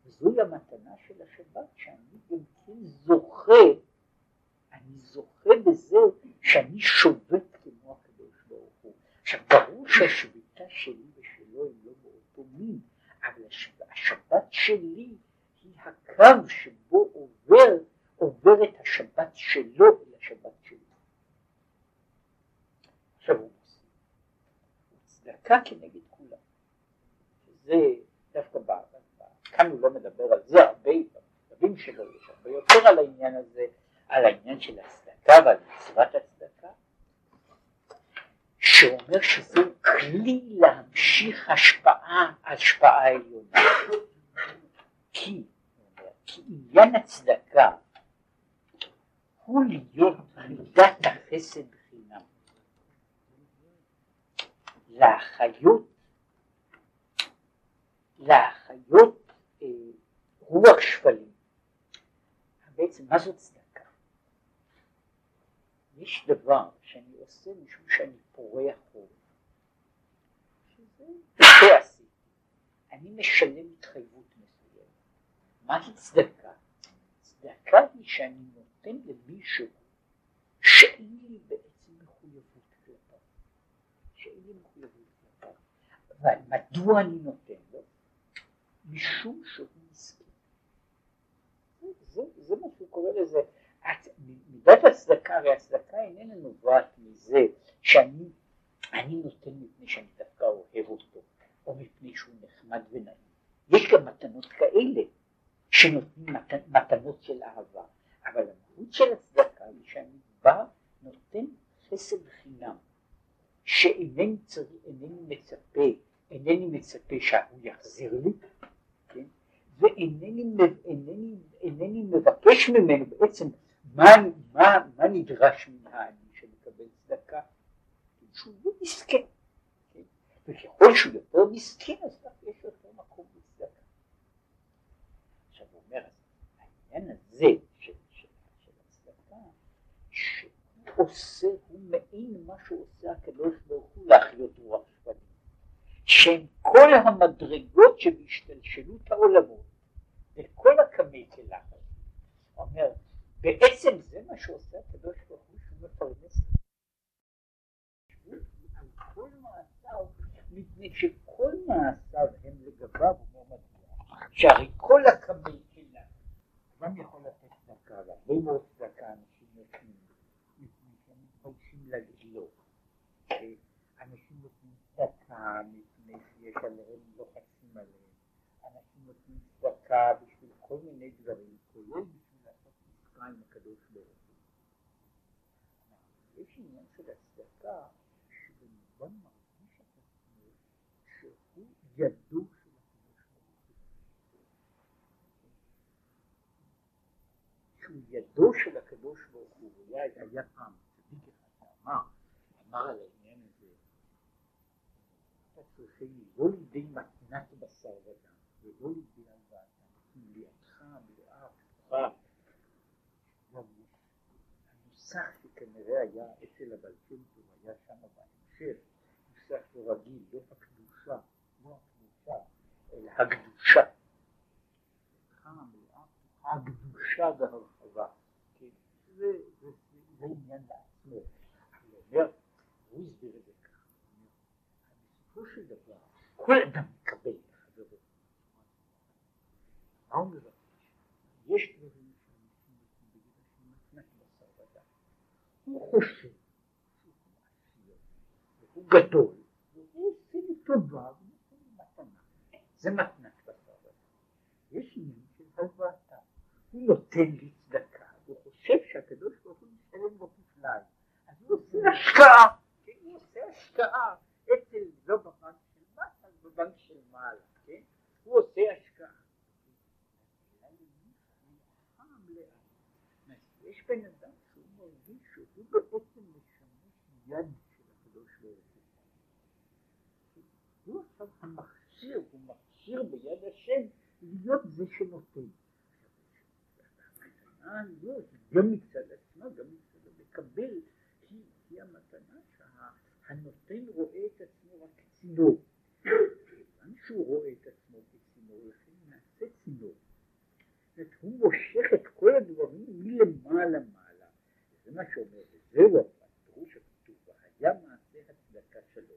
[SPEAKER 1] זוהי המתנה של השבת שאני גם כן זוכה, אני זוכה בזה שאני שובת כמו הקדוש ברוך הוא. עכשיו ברור שהשביתה שלי ושלו הם לא באותו מין, אבל השבת שלי היא הקו שבו עובר, עובר את השבת שלו אל השבת שלי. עכשיו הוא צדקה כנגד כולם. זה דווקא ב... כאן הוא לא מדבר על זה הרבה, במכתבים שלו יש הרבה יותר על העניין הזה, על העניין של הצדקה ועל מצוות הצדקה, שאומר שזהו כלי להמשיך השפעה, השפעה עליונה. כי, כי עניין הצדקה הוא להיות מידת החסד בחינם. להחיות, להחיות אה, רוח שפלים. בעצם מה זאת צדקה? יש דבר שאני עושה משום שאני פורע חוב, שזה עשיתי, אני משלם התחייבות מסוימת. מהי צדקה? צדקה היא שאני נותן למישהו שאין לי בעצם שאין לי מחויבות כלפיו. אבל מדוע אני נותן לו? משום שהוא מסכים. זה, זה מה שהוא קורא לזה. מידת הצדקה, הרי הצדקה איננה נובעת מזה שאני אני נותן מפני שאני דווקא אוהב אותו, או מפני שהוא נחמד ונעים. יש גם מתנות כאלה שנותנים מת, מתנות של אהבה, אבל המהות של הצדקה היא שאני בא, נותן חסד חינם, שאינני צריך, אינני מצפה, אינני מצפה שהוא יחזיר לי, כן? ואינני אינני, אינני מבקש ממנו בעצם מה, מה, מה נדרש מן העני שמקבל צדקה, שהוא לא מסכן, כן? וככל שהוא יותר מסכן אז כך יש יותר מקום לצדקה. עכשיו הוא אומר, העניין הזה של, של, של הצדקה, שהוא עושה, הוא מעין מה שעושה הקדוש ברוך הוא להחיות רוח שפנים, שהן כל המדרגות שבהשתלשלות העולמות וכל הקמי כלחץ, אומר בעצם זה מה שעושה הקדוש ברוך הוא שהוא מפרנס. מעשיו, מפני שכל מעשיו הם לגביו, אומר מדוע, שהרי כל הקבל שלה, גם יכול לתת צדקה, והרבה מאוד צדקה אנשים נותנים, מפני שהם מתביישים להגיד לא. אנשים נותנים צדקה מפני שיש עליהם לא עליהם, אנשים נותנים צדקה בשביל כל מיני דברים, כולל בשביל לעשות עם הקדוש ברוך הוא. יש עניין של הצדקה שבמובן מרגיש את עצמו שהוא ידו של הקדוש ברוך הוא. שהוא ידו של הקדוש ברוך הוא, היה פעם צדיק אחד שאמר, אמר על העניין הזה, אתה צריכים לא לידי מתנת בשר ודם, ולא לידי הלוואתם, כי לידך מלאה פתוחה. הנוסח שכנראה היה אצל הבעל שם טוב, היה שם בהמשך, נוסח רגיל, לא הקדושה, לא הקדושה, אלא הקדושה. הקדושה והרחבה, זה עניין לעצמו. הוא הסביר את זה ככה, בסופו של דבר, כל אדם מקבל את חברו. מה הוא מבקש? יש דברים שאנשים נותנים בגלל שהם מתנת בשר ודם. הוא חושב שהוא מעשי, והוא גדול, והוא עושה לי טובה. זה מתנת בשר ודם. יש עניין של הלוואתה. הוא נותן לי צדקה, הוא חושב שהקדוש ברוך הוא משלם בו כפליים. אז הוא עושה השקעה, כן? הוא עושה השקעה אצל, לא בבנק בבנק של מעלה, כן? הוא עושה השקעה. יש בן אדם שהוא מרגיש שהוא בעצם משמש יד של הקדוש ברוך הוא. הוא עכשיו המכשיר, הוא מכשיר ביד השם להיות זה שנותן. הזאת, גם מצד עצמה, גם מצד המקבל, היא המתנה שהנותן רואה את עצמו רק צינור. שהוא רואה את עצמו כצינור, לכן נעשה צינור. זאת הוא מושך את כל הדברים מלמעלה מעלה. זה מה שאומר, וזהו הפירוש הכתוב, והיה מעשה הצדקה שלו.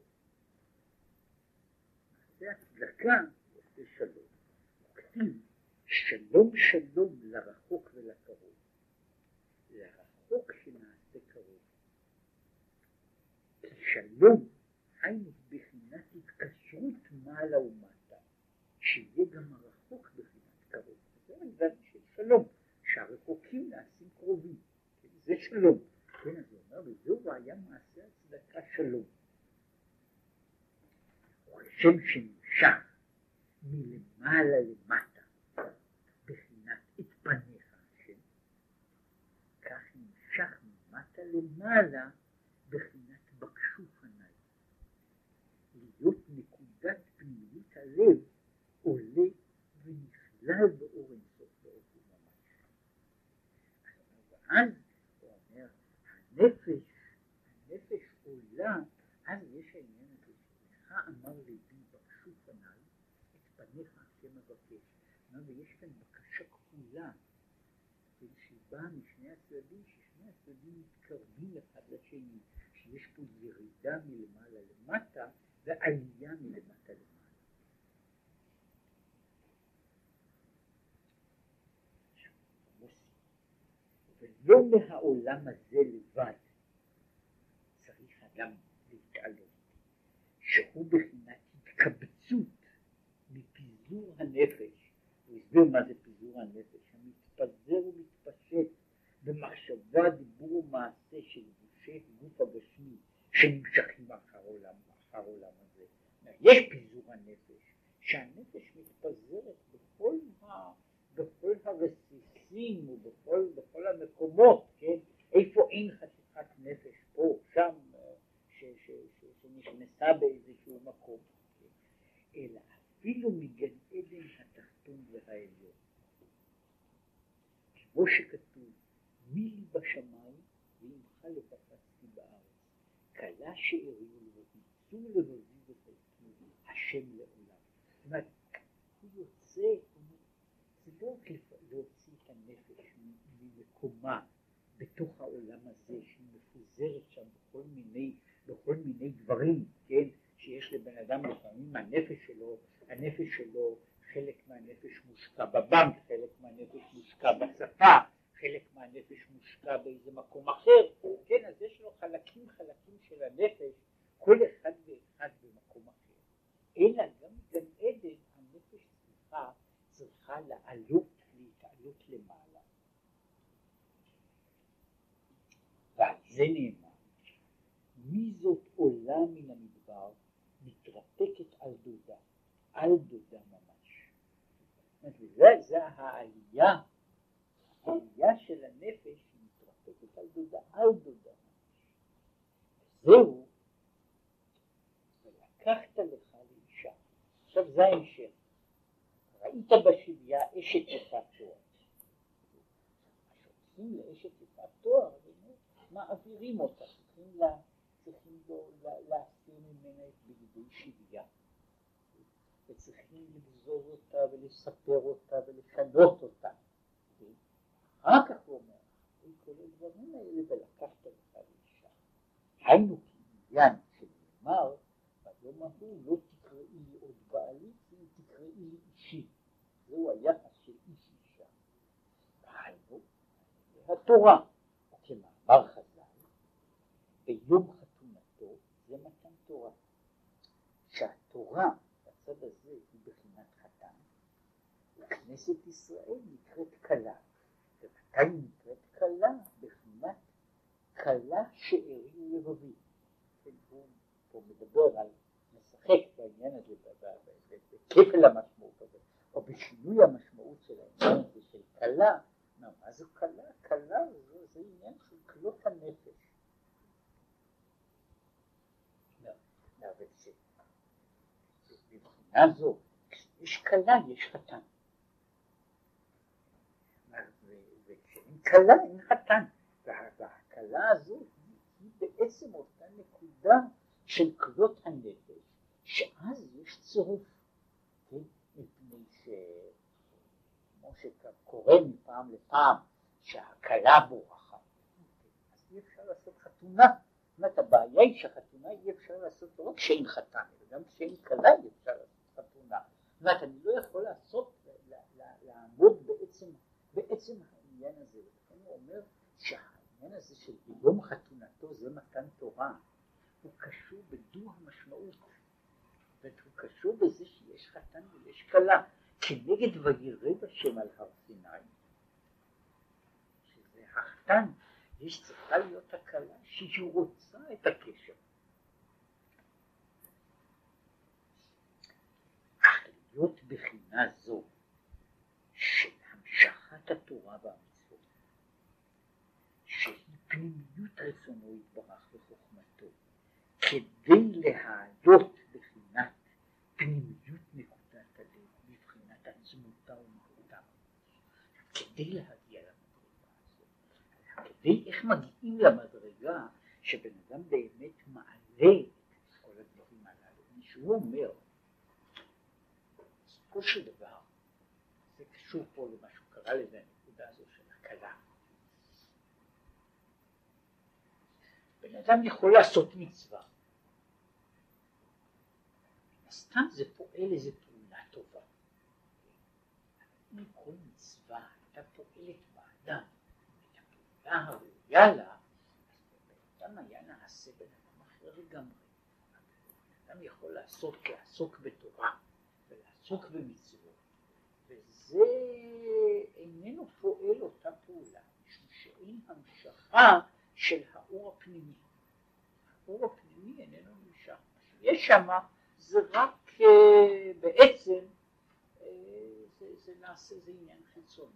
[SPEAKER 1] מעשה הצדקה עושה שלום. הוא כתיב שלום שלום לרחוק ולקרוב. לרחוק שנעשה קרוב. כי שלום היינו בחינת התקשרות מעלה ומטה, שיהיה גם הרחוק בחינת קרוב. זה העניין של שלום, שהרחוקים נעשים קרובים. כן, זה שלום. כן, אז הוא אומר, וזהו היה מעשה הצדקה שלום. וכשם שנמשך מלמעלה למטה בחינת את פניך השם, כך נמשך ממטה למעלה בחינת בקשו פניי. להיות נקודת פנימית הלב עולה ונכלל באור אינסוף באופן ממש. ואז הוא אומר, הנפש, הנפש עולה, אז יש העניין הזה, שלך אמר ליבי בקשו פניי, את פניך השם מבקש. ויש כאן בקשה כפולה, שהיא באה משני הצדדים, ששני הצדדים מתקרבים אחד לשני, שיש פה ירידה מלמעלה למטה ועלייה מלמטה למעלה. ולא מהעולם הזה לבד. צריך אדם להתעלות, שהוא בחינת התקבצות מפיזור הנפש, הוא הסביר מה זה פיזור הנפש, המתפזר ומתפשט במחשבה, דיבור ומעשה של גושי גוף הגשמי שנמשכים הדברים האלה ולקחת לך לאישה. היינו כעניין שנאמר, ביום ההוא לא תקראי לי עוד בעלי, אם תקראי לי אישי. זהו היחס של איש אישה. היינו, התורה, כמאמר חז"ל, ביום חתונתו זה מתן תורה. שהתורה בצד הזה היא בחינת חתן, וכנסת ישראל נקראת כלה. כאן נקראת כלה כלה שארי לבבי. הוא פה מדבר על, משחק בעניין הזה, בכפל המשמעות הזה, או בשינוי המשמעות של העניין הזה של כלה. מה זו כלה? כלה זה עניין של כלות הנפש. מבחינה זו, כשיש כלה יש חתן. כלה עם חתן, והכלה הזו היא בעצם אותה נקודה של כלות הנפש, שאז יש צירוף, כן? מפני שכמו שקורה מפעם לפעם, שהכלה בורחת, אז אי אפשר לעשות חתונה. זאת אומרת, הבעיה היא שהחתונה אי אפשר לעשות לא רק כשאין חתן, אלא גם כשאין כלה אי אפשר לעשות חתונה. זאת אומרת, אני לא יכול לעשות, לעמוד בעצם, בעצם העניין הזה. לכן הוא אומר שהעניין הזה של יום חתונתו זה מתן תורה, הוא קשור בדו המשמעות. והוא קשור בזה שיש חתן ויש כלה, כנגד וירד השם על הר סיני. שזה החתן, יש צריכה להיות הכלה שהיא רוצה את הקשר. אך להיות בחינה זו של המשכת התורה שהיא פנימיות רצונו יתברך וחוכמתו, כדי להעלות בחינת פנימיות נקודת הלב, מבחינת עצמותה ומהותה, כדי להגיע למדרגה הזאת, כדי איך מגיעים למדרגה שבן אדם באמת מעלה את כל הדברים הללו, שהוא אומר, בסופו של דבר, זה קשור פה למה שהוא קרא לזה הנקודה הזו של הקלה. בן אדם יכול לעשות מצווה. סתם זה פועל איזה פעולה טובה. אם כל מצווה הייתה פועלת באדם את הפעולה הראויה לה, אז בן אדם היה נעשה בן אדם אחר לגמרי. אדם יכול לעסוק, לעסוק בתורה ולעסוק במצוות. וזה איננו פועל אותה פעולה, משום שאין המשכה של האור הפנימי. האור הפנימי איננו נמשך. יש שם זה רק בעצם, זה, זה נעשה, זה עניין חיצוני.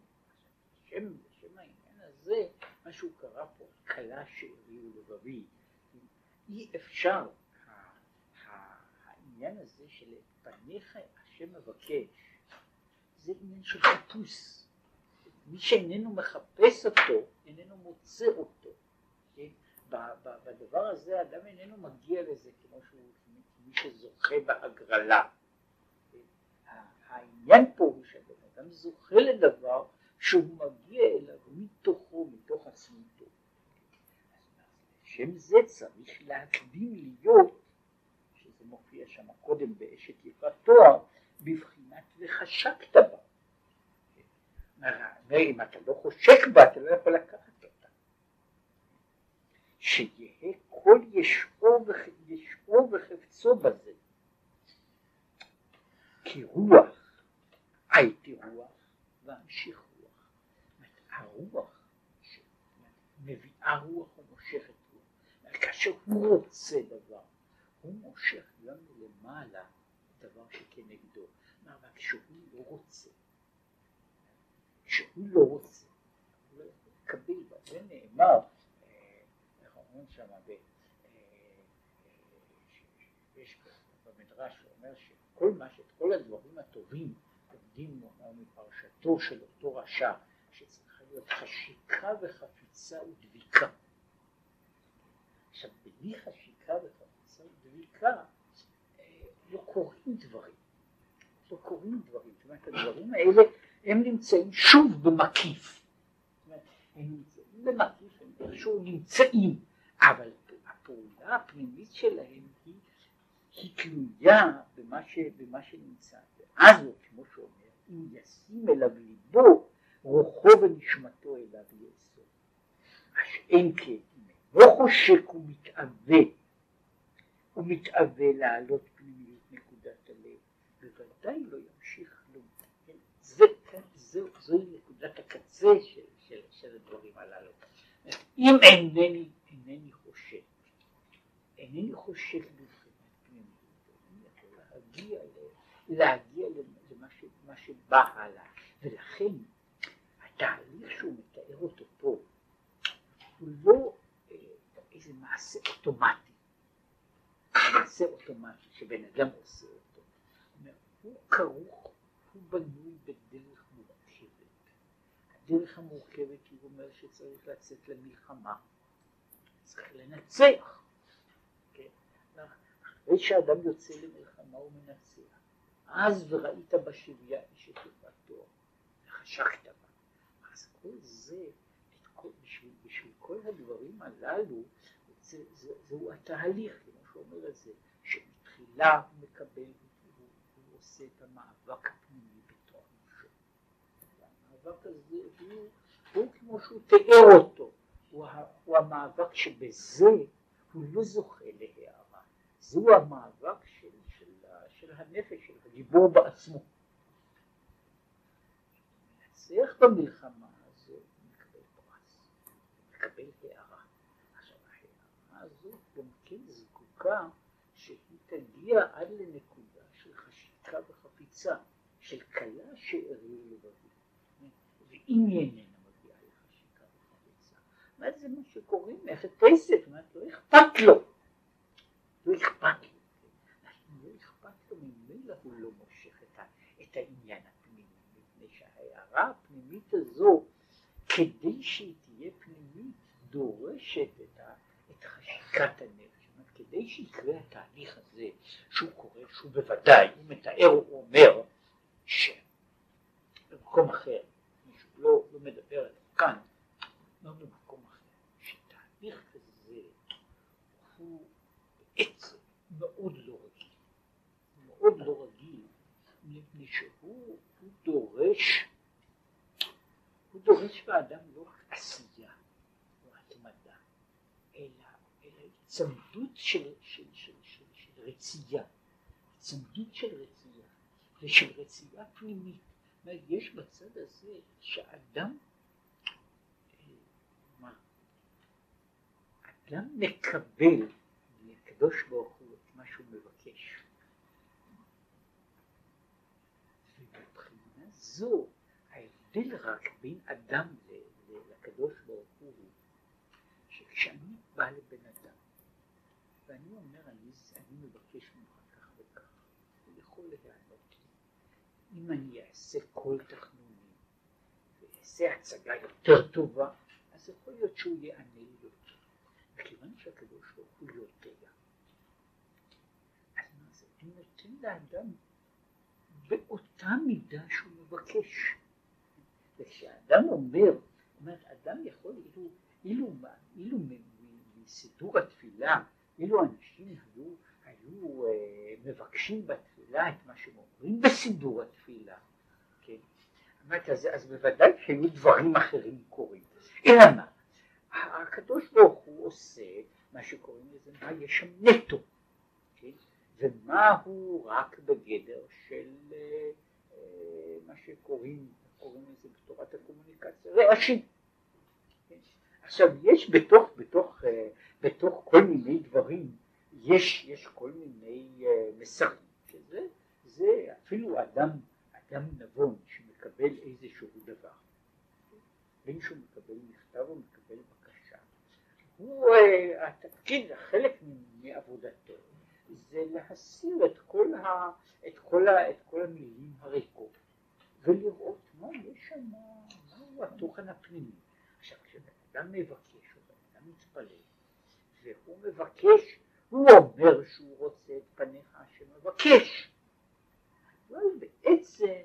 [SPEAKER 1] בשם, בשם העניין הזה, מה שהוא קרא פה, כלה שארי ולבבי, אי אפשר, העניין הזה של פניך השם מבקש, זה עניין של חיפוש. מי שאיננו מחפש אותו, איננו מוצא אותו. כן? בדבר הזה האדם איננו מגיע לזה כמו שהוא, מי שזוכה בהגרלה. העניין פה הוא שהבן אדם זוכה לדבר שהוא מגיע אליו מתוכו, מתוך עצמותו. לשם זה צריך להקדים להיות, שזה מופיע שם קודם באשת יפת תואר, בבחינת וחשקת בה. אם אתה לא חושק בה, אתה לא יכול לקחת. שיהא כל ישעו וחפצו בזה. כי רוח, הייתי רוח ואמשיך רוח. הרוח מביאה רוח ומושכת רוח. כאשר הוא רוצה דבר, הוא מושך גם למעלה דבר שכנגדו. אבל כשהוא לא רוצה, כשהוא לא רוצה, הוא לא יכול לקבל, וזה נאמר, אה, איך אומרים שם, אה, יש במדרש שאומר שכל מה, שאת כל הדברים הטובים לומדים מפרשתו של אותו רשע, שצריכה להיות חשיקה וחפיצה ודביקה. עכשיו, בלי חשיקה וחפיצה ודביקה, אה, לא קורים דברים. לא קורים דברים. זאת אומרת, הדברים האלה, הם נמצאים שוב במקיף. הם נמצאים במקיף, הם איכשהו נמצאים, אבל הפעולה הפנימית שלהם היא, תלויה במה, ש, במה שנמצא. ואז הוא, כמו שאומר, אם ישים אליו ליבו, רוחו ונשמתו אליו יאסור. אין כן, לא חושק ומתאווה, הוא מתאווה לעלות פנימיות נקודת הלב, בוודאי לא ימשיך כלום. כן? זה, זה, זוהי נקודת הקצה של, של, של הדברים הללו. אם אינני, אינני חושק, אינני חושק בבחינת פנימיות, אני יכול להגיע, להגיע למה שבא הלאה, ולכן התהליך שהוא מתאר אותו פה הוא לא אה, איזה מעשה אוטומטי, מעשה אוטומטי שבן אדם עושה אותו, הוא כרוך, הוא בנוי בדרך מורכבת. הדרך המורכבת היא אומר שצריך לצאת למלחמה, צריך לנצח. כן? אחרי שאדם יוצא הוא מנצח. אז וראית בשביה איש את יפתו, וחשקת בה. אז כל זה, כל, בשביל, בשביל כל הדברים הללו, זה, זה, זהו התהליך, כמו שאומר את זה, שמתחילה הוא מקבל, הוא, הוא עושה את המאבק הפנימי בתוך נפשו. והמאבק הזה הוא, הוא כמו שהוא תיאר אותו, הוא, הוא המאבק שבזה הוא לא זוכה להערה, זהו המאבק של, של, הנפש, של הגיבור בעצמו. מנצח במלחמה הזו, מקבל פרס, מקבל הערה. עכשיו ההערה הזו גם כן זקוקה שהיא תגיע עד לנקודה של חשיקה וחפיצה, של כלה שאריה לבבי. ואם היא איננה מגיעה לחשיקה וחפיצה, מה זה מה שקוראים כסף, מה לא אכפת לו. לא אכפת לו. לא אכפת לו, ממילא הוא לא מושך את העניין הפנימי, מפני שההערה הפנימית הזו, כדי שהיא תהיה פנימית, דורשת את, ה, את חשיקת הנפש. כדי שיקרה התהליך הזה, שהוא קורה, שהוא בוודאי, הוא מתאר, הוא אומר, שבמקום אחר, מישהו לא, לא מדבר עליו כאן, לא במקום אחר, שתהליך כזה הוא בעצם מאוד לא רגיל, מאוד לא רגיל, דורש, הוא דורש באדם לא רק עשייה או התמדה, אלא, אלא הצמדות של, של, של, של, של רצייה, הצמדות של רצייה ושל רצייה פנימית. יש בצד הזה שאדם, מה, אדם מקבל מהקדוש ברוך הוא את מה שהוא מבקש. ומבחינה זו ההבדל רק בין אדם לקדוש ברוך הוא שכשאני בא לבן אדם ואני אומר אני, אני מבקש ממך כך וכך הוא יכול להיענות לי אם אני אעשה כל תחנונים ואעשה הצגה יותר טובה אז יכול להיות שהוא יענה לי יותר וכיוון שהקדוש ברוך הוא יודע אז מה זה? אני נותן לאדם באותה מידה שהוא מבקש וכשאדם אומר, אומרת אדם יכול אילו, אילו, אילו מסידור התפילה, אילו אנשים היו, היו אה, מבקשים בתפילה את מה שהם אומרים בסידור התפילה, כן? אמרת, אז, אז בוודאי שהיו דברים אחרים קורים. אלא מה? הקדוש ברוך הוא עושה מה שקוראים לזה, מה יש שם נטו, ומה הוא רק בגדר של אה, אה, מה שקוראים, קוראים לזה בתורת הקומוניקציה, רעשים. עכשיו יש בתוך, בתוך, אה, בתוך כל מיני דברים, יש, יש כל מיני מסרים, שזה זה אפילו אדם, אדם נבון שמקבל איזשהו דבר, בין שהוא מקבל מכתב או מקבל בקשה, הוא, התפקיד, חלק מעבודתו זה להסיר את כל, ה, את כל, ה, את כל המילים הריקות ולראות מה יש שם, מהו התוכן הפנימי. עכשיו כשבן מבקש או בן מתפלל והוא מבקש, הוא אומר שהוא רוצה את פניך שמבקש, אבל בעצם,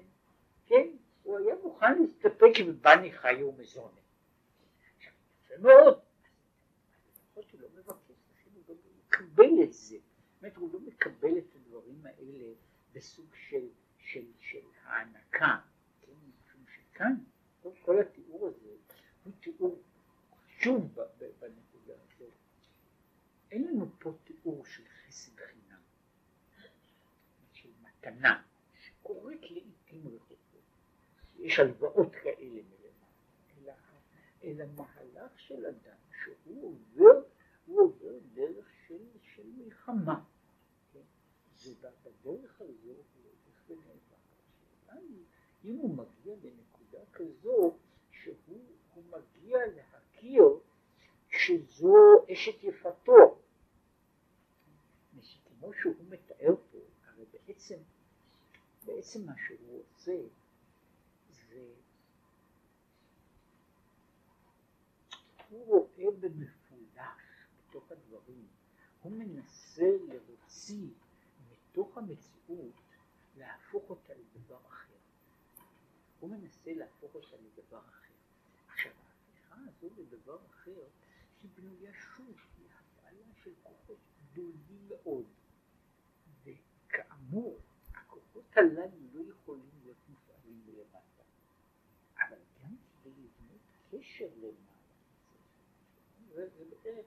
[SPEAKER 1] כן, הוא היה מוכן להסתפק בבני חי ומזונה. עכשיו יפה מאוד, אז הוא לא מבקש, הוא לא מקבל את זה. אומרת, הוא לא מקבל את הדברים האלה בסוג של, של, של הענקה, כן? משום שכאן כל, כל התיאור הזה הוא תיאור חשוב בנקודה הזאת. אין לנו פה תיאור של חסד חינם, של מתנה, שקורית לעיתים רחוקות. יש הלוואות כאלה מלמעלה, אלא מהלך של אדם שהוא עובר, הוא עובר דרך של, של מלחמה. כן? ובדרך הזו הולך ונאבק. השאלה אם הוא מגיע לנקודה כזו, שהוא מגיע להכיר שזו אשת יפתו. כמו שהוא מתאר פה, הרי בעצם, בעצם מה שהוא עושה זה הוא רואה במפולש בתוך הדברים הוא מנסה להוציא מתוך המציאות, להפוך אותה לדבר אחר. הוא מנסה להפוך אותה לדבר אחר. עכשיו, ההפיכה הזו לדבר אחר היא בנויה שוב להפעלה של כוחות גדולים מאוד. וכאמור, הכוחות הללו לא יכולים להיות מופעלים מלמטה. אבל גם כדי לבנות קשר למעלה, זה, זה,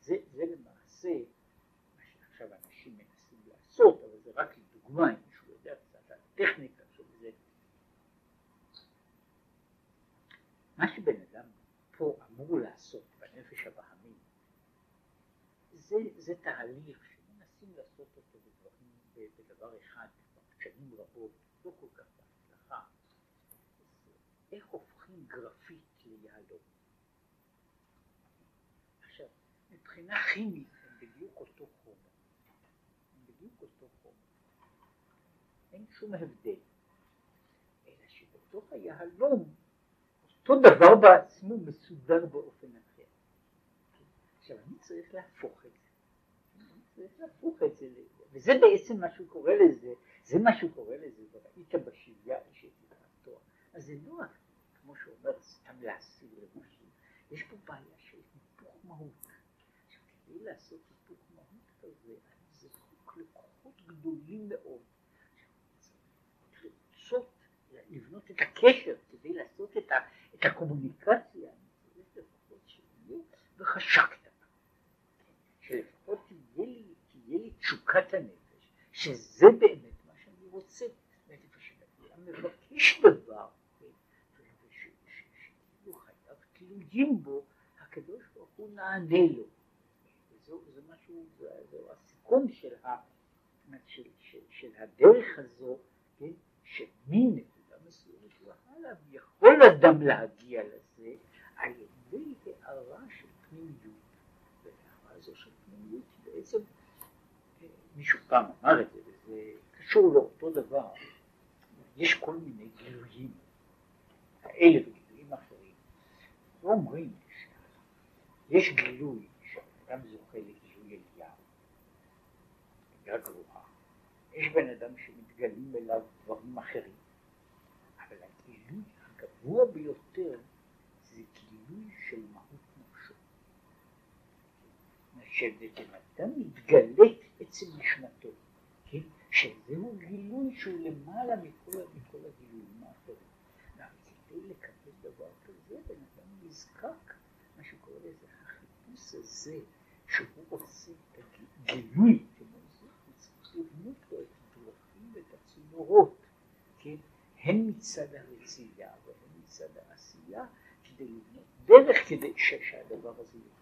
[SPEAKER 1] זה, זה למעשה עכשיו אנשים מנסים לעשות, אבל אם מישהו יודע קצת על הטכניקה של זה. מה שבן אדם פה אמור לעשות בנפש הבהמית, זה, זה תהליך שמנסים לעשות אותו בדברים, בדבר אחד כבר שנים רבות, לא כל כך בהצלחה. איך הופכים גרפית ליהלום? עכשיו, מבחינה כימית הם בדיוק אותו חומר. בדיוק אותו חומר. אין שום הבדל. אלא שבתוך היהלום אותו דבר בעצמו מסודר באופן אחר. עכשיו אני צריך להפוך את זה. אני צריך להפוך את זה, וזה בעצם מה שהוא קורא לזה, זה מה שהוא קורא לזה, וראית בשביה אשת יפתו. אז זה לא כמו שהוא אומר, סתם להסיר למשהו. יש פה בעיה של היפוך מהות. עכשיו כדי לעשות היפוך מהות כזה, לכוחות גדולים מאוד. לבנות את הקשר כדי לעשות את, ה, את הקומוניקציה, וחשקת. שלפחות תהיה לי, תהיה לי תשוקת הנפש, שזה באמת מה שאני רוצה. מבקש דבר, ושכאילו חייו תלויים בו, הקדוש ברוך הוא נענה לו. זה משהו, זהו הסיכום של, הדרך הזו, כן, מסוימת והלאה, יכול אדם להגיע לזה על ידי הערה של פנימיות. והערה הזו של פנימיות בעצם, מישהו פעם אמר את זה, וזה קשור לאותו דבר, יש כל מיני גילויים, האלה וגילויים אחרים, ואומרים שיש גילוי שאדם זוכה לגילוי אליהו, דרגה גבוהה. יש בן אדם שמתגלים אליו דברים אחרים, הגבוה ביותר זה גילוי של מהות נפשו. שבן אדם מתגלית עצם נשמתו, כן? שזהו גילוי שהוא למעלה מכל, מכל הגילויים האחרים. כדי לקבל דבר כזה, בן אדם נזקק, מה שקורא לזה החיפוש הזה, שהוא עושה את הגילוי, כמו זה, הוא צריך לבנות לו את הדרכים ואת הצינורות, כן? הן מצד העשייה, כדי לבנות דרך כדי שהדבר הזה להתגלות.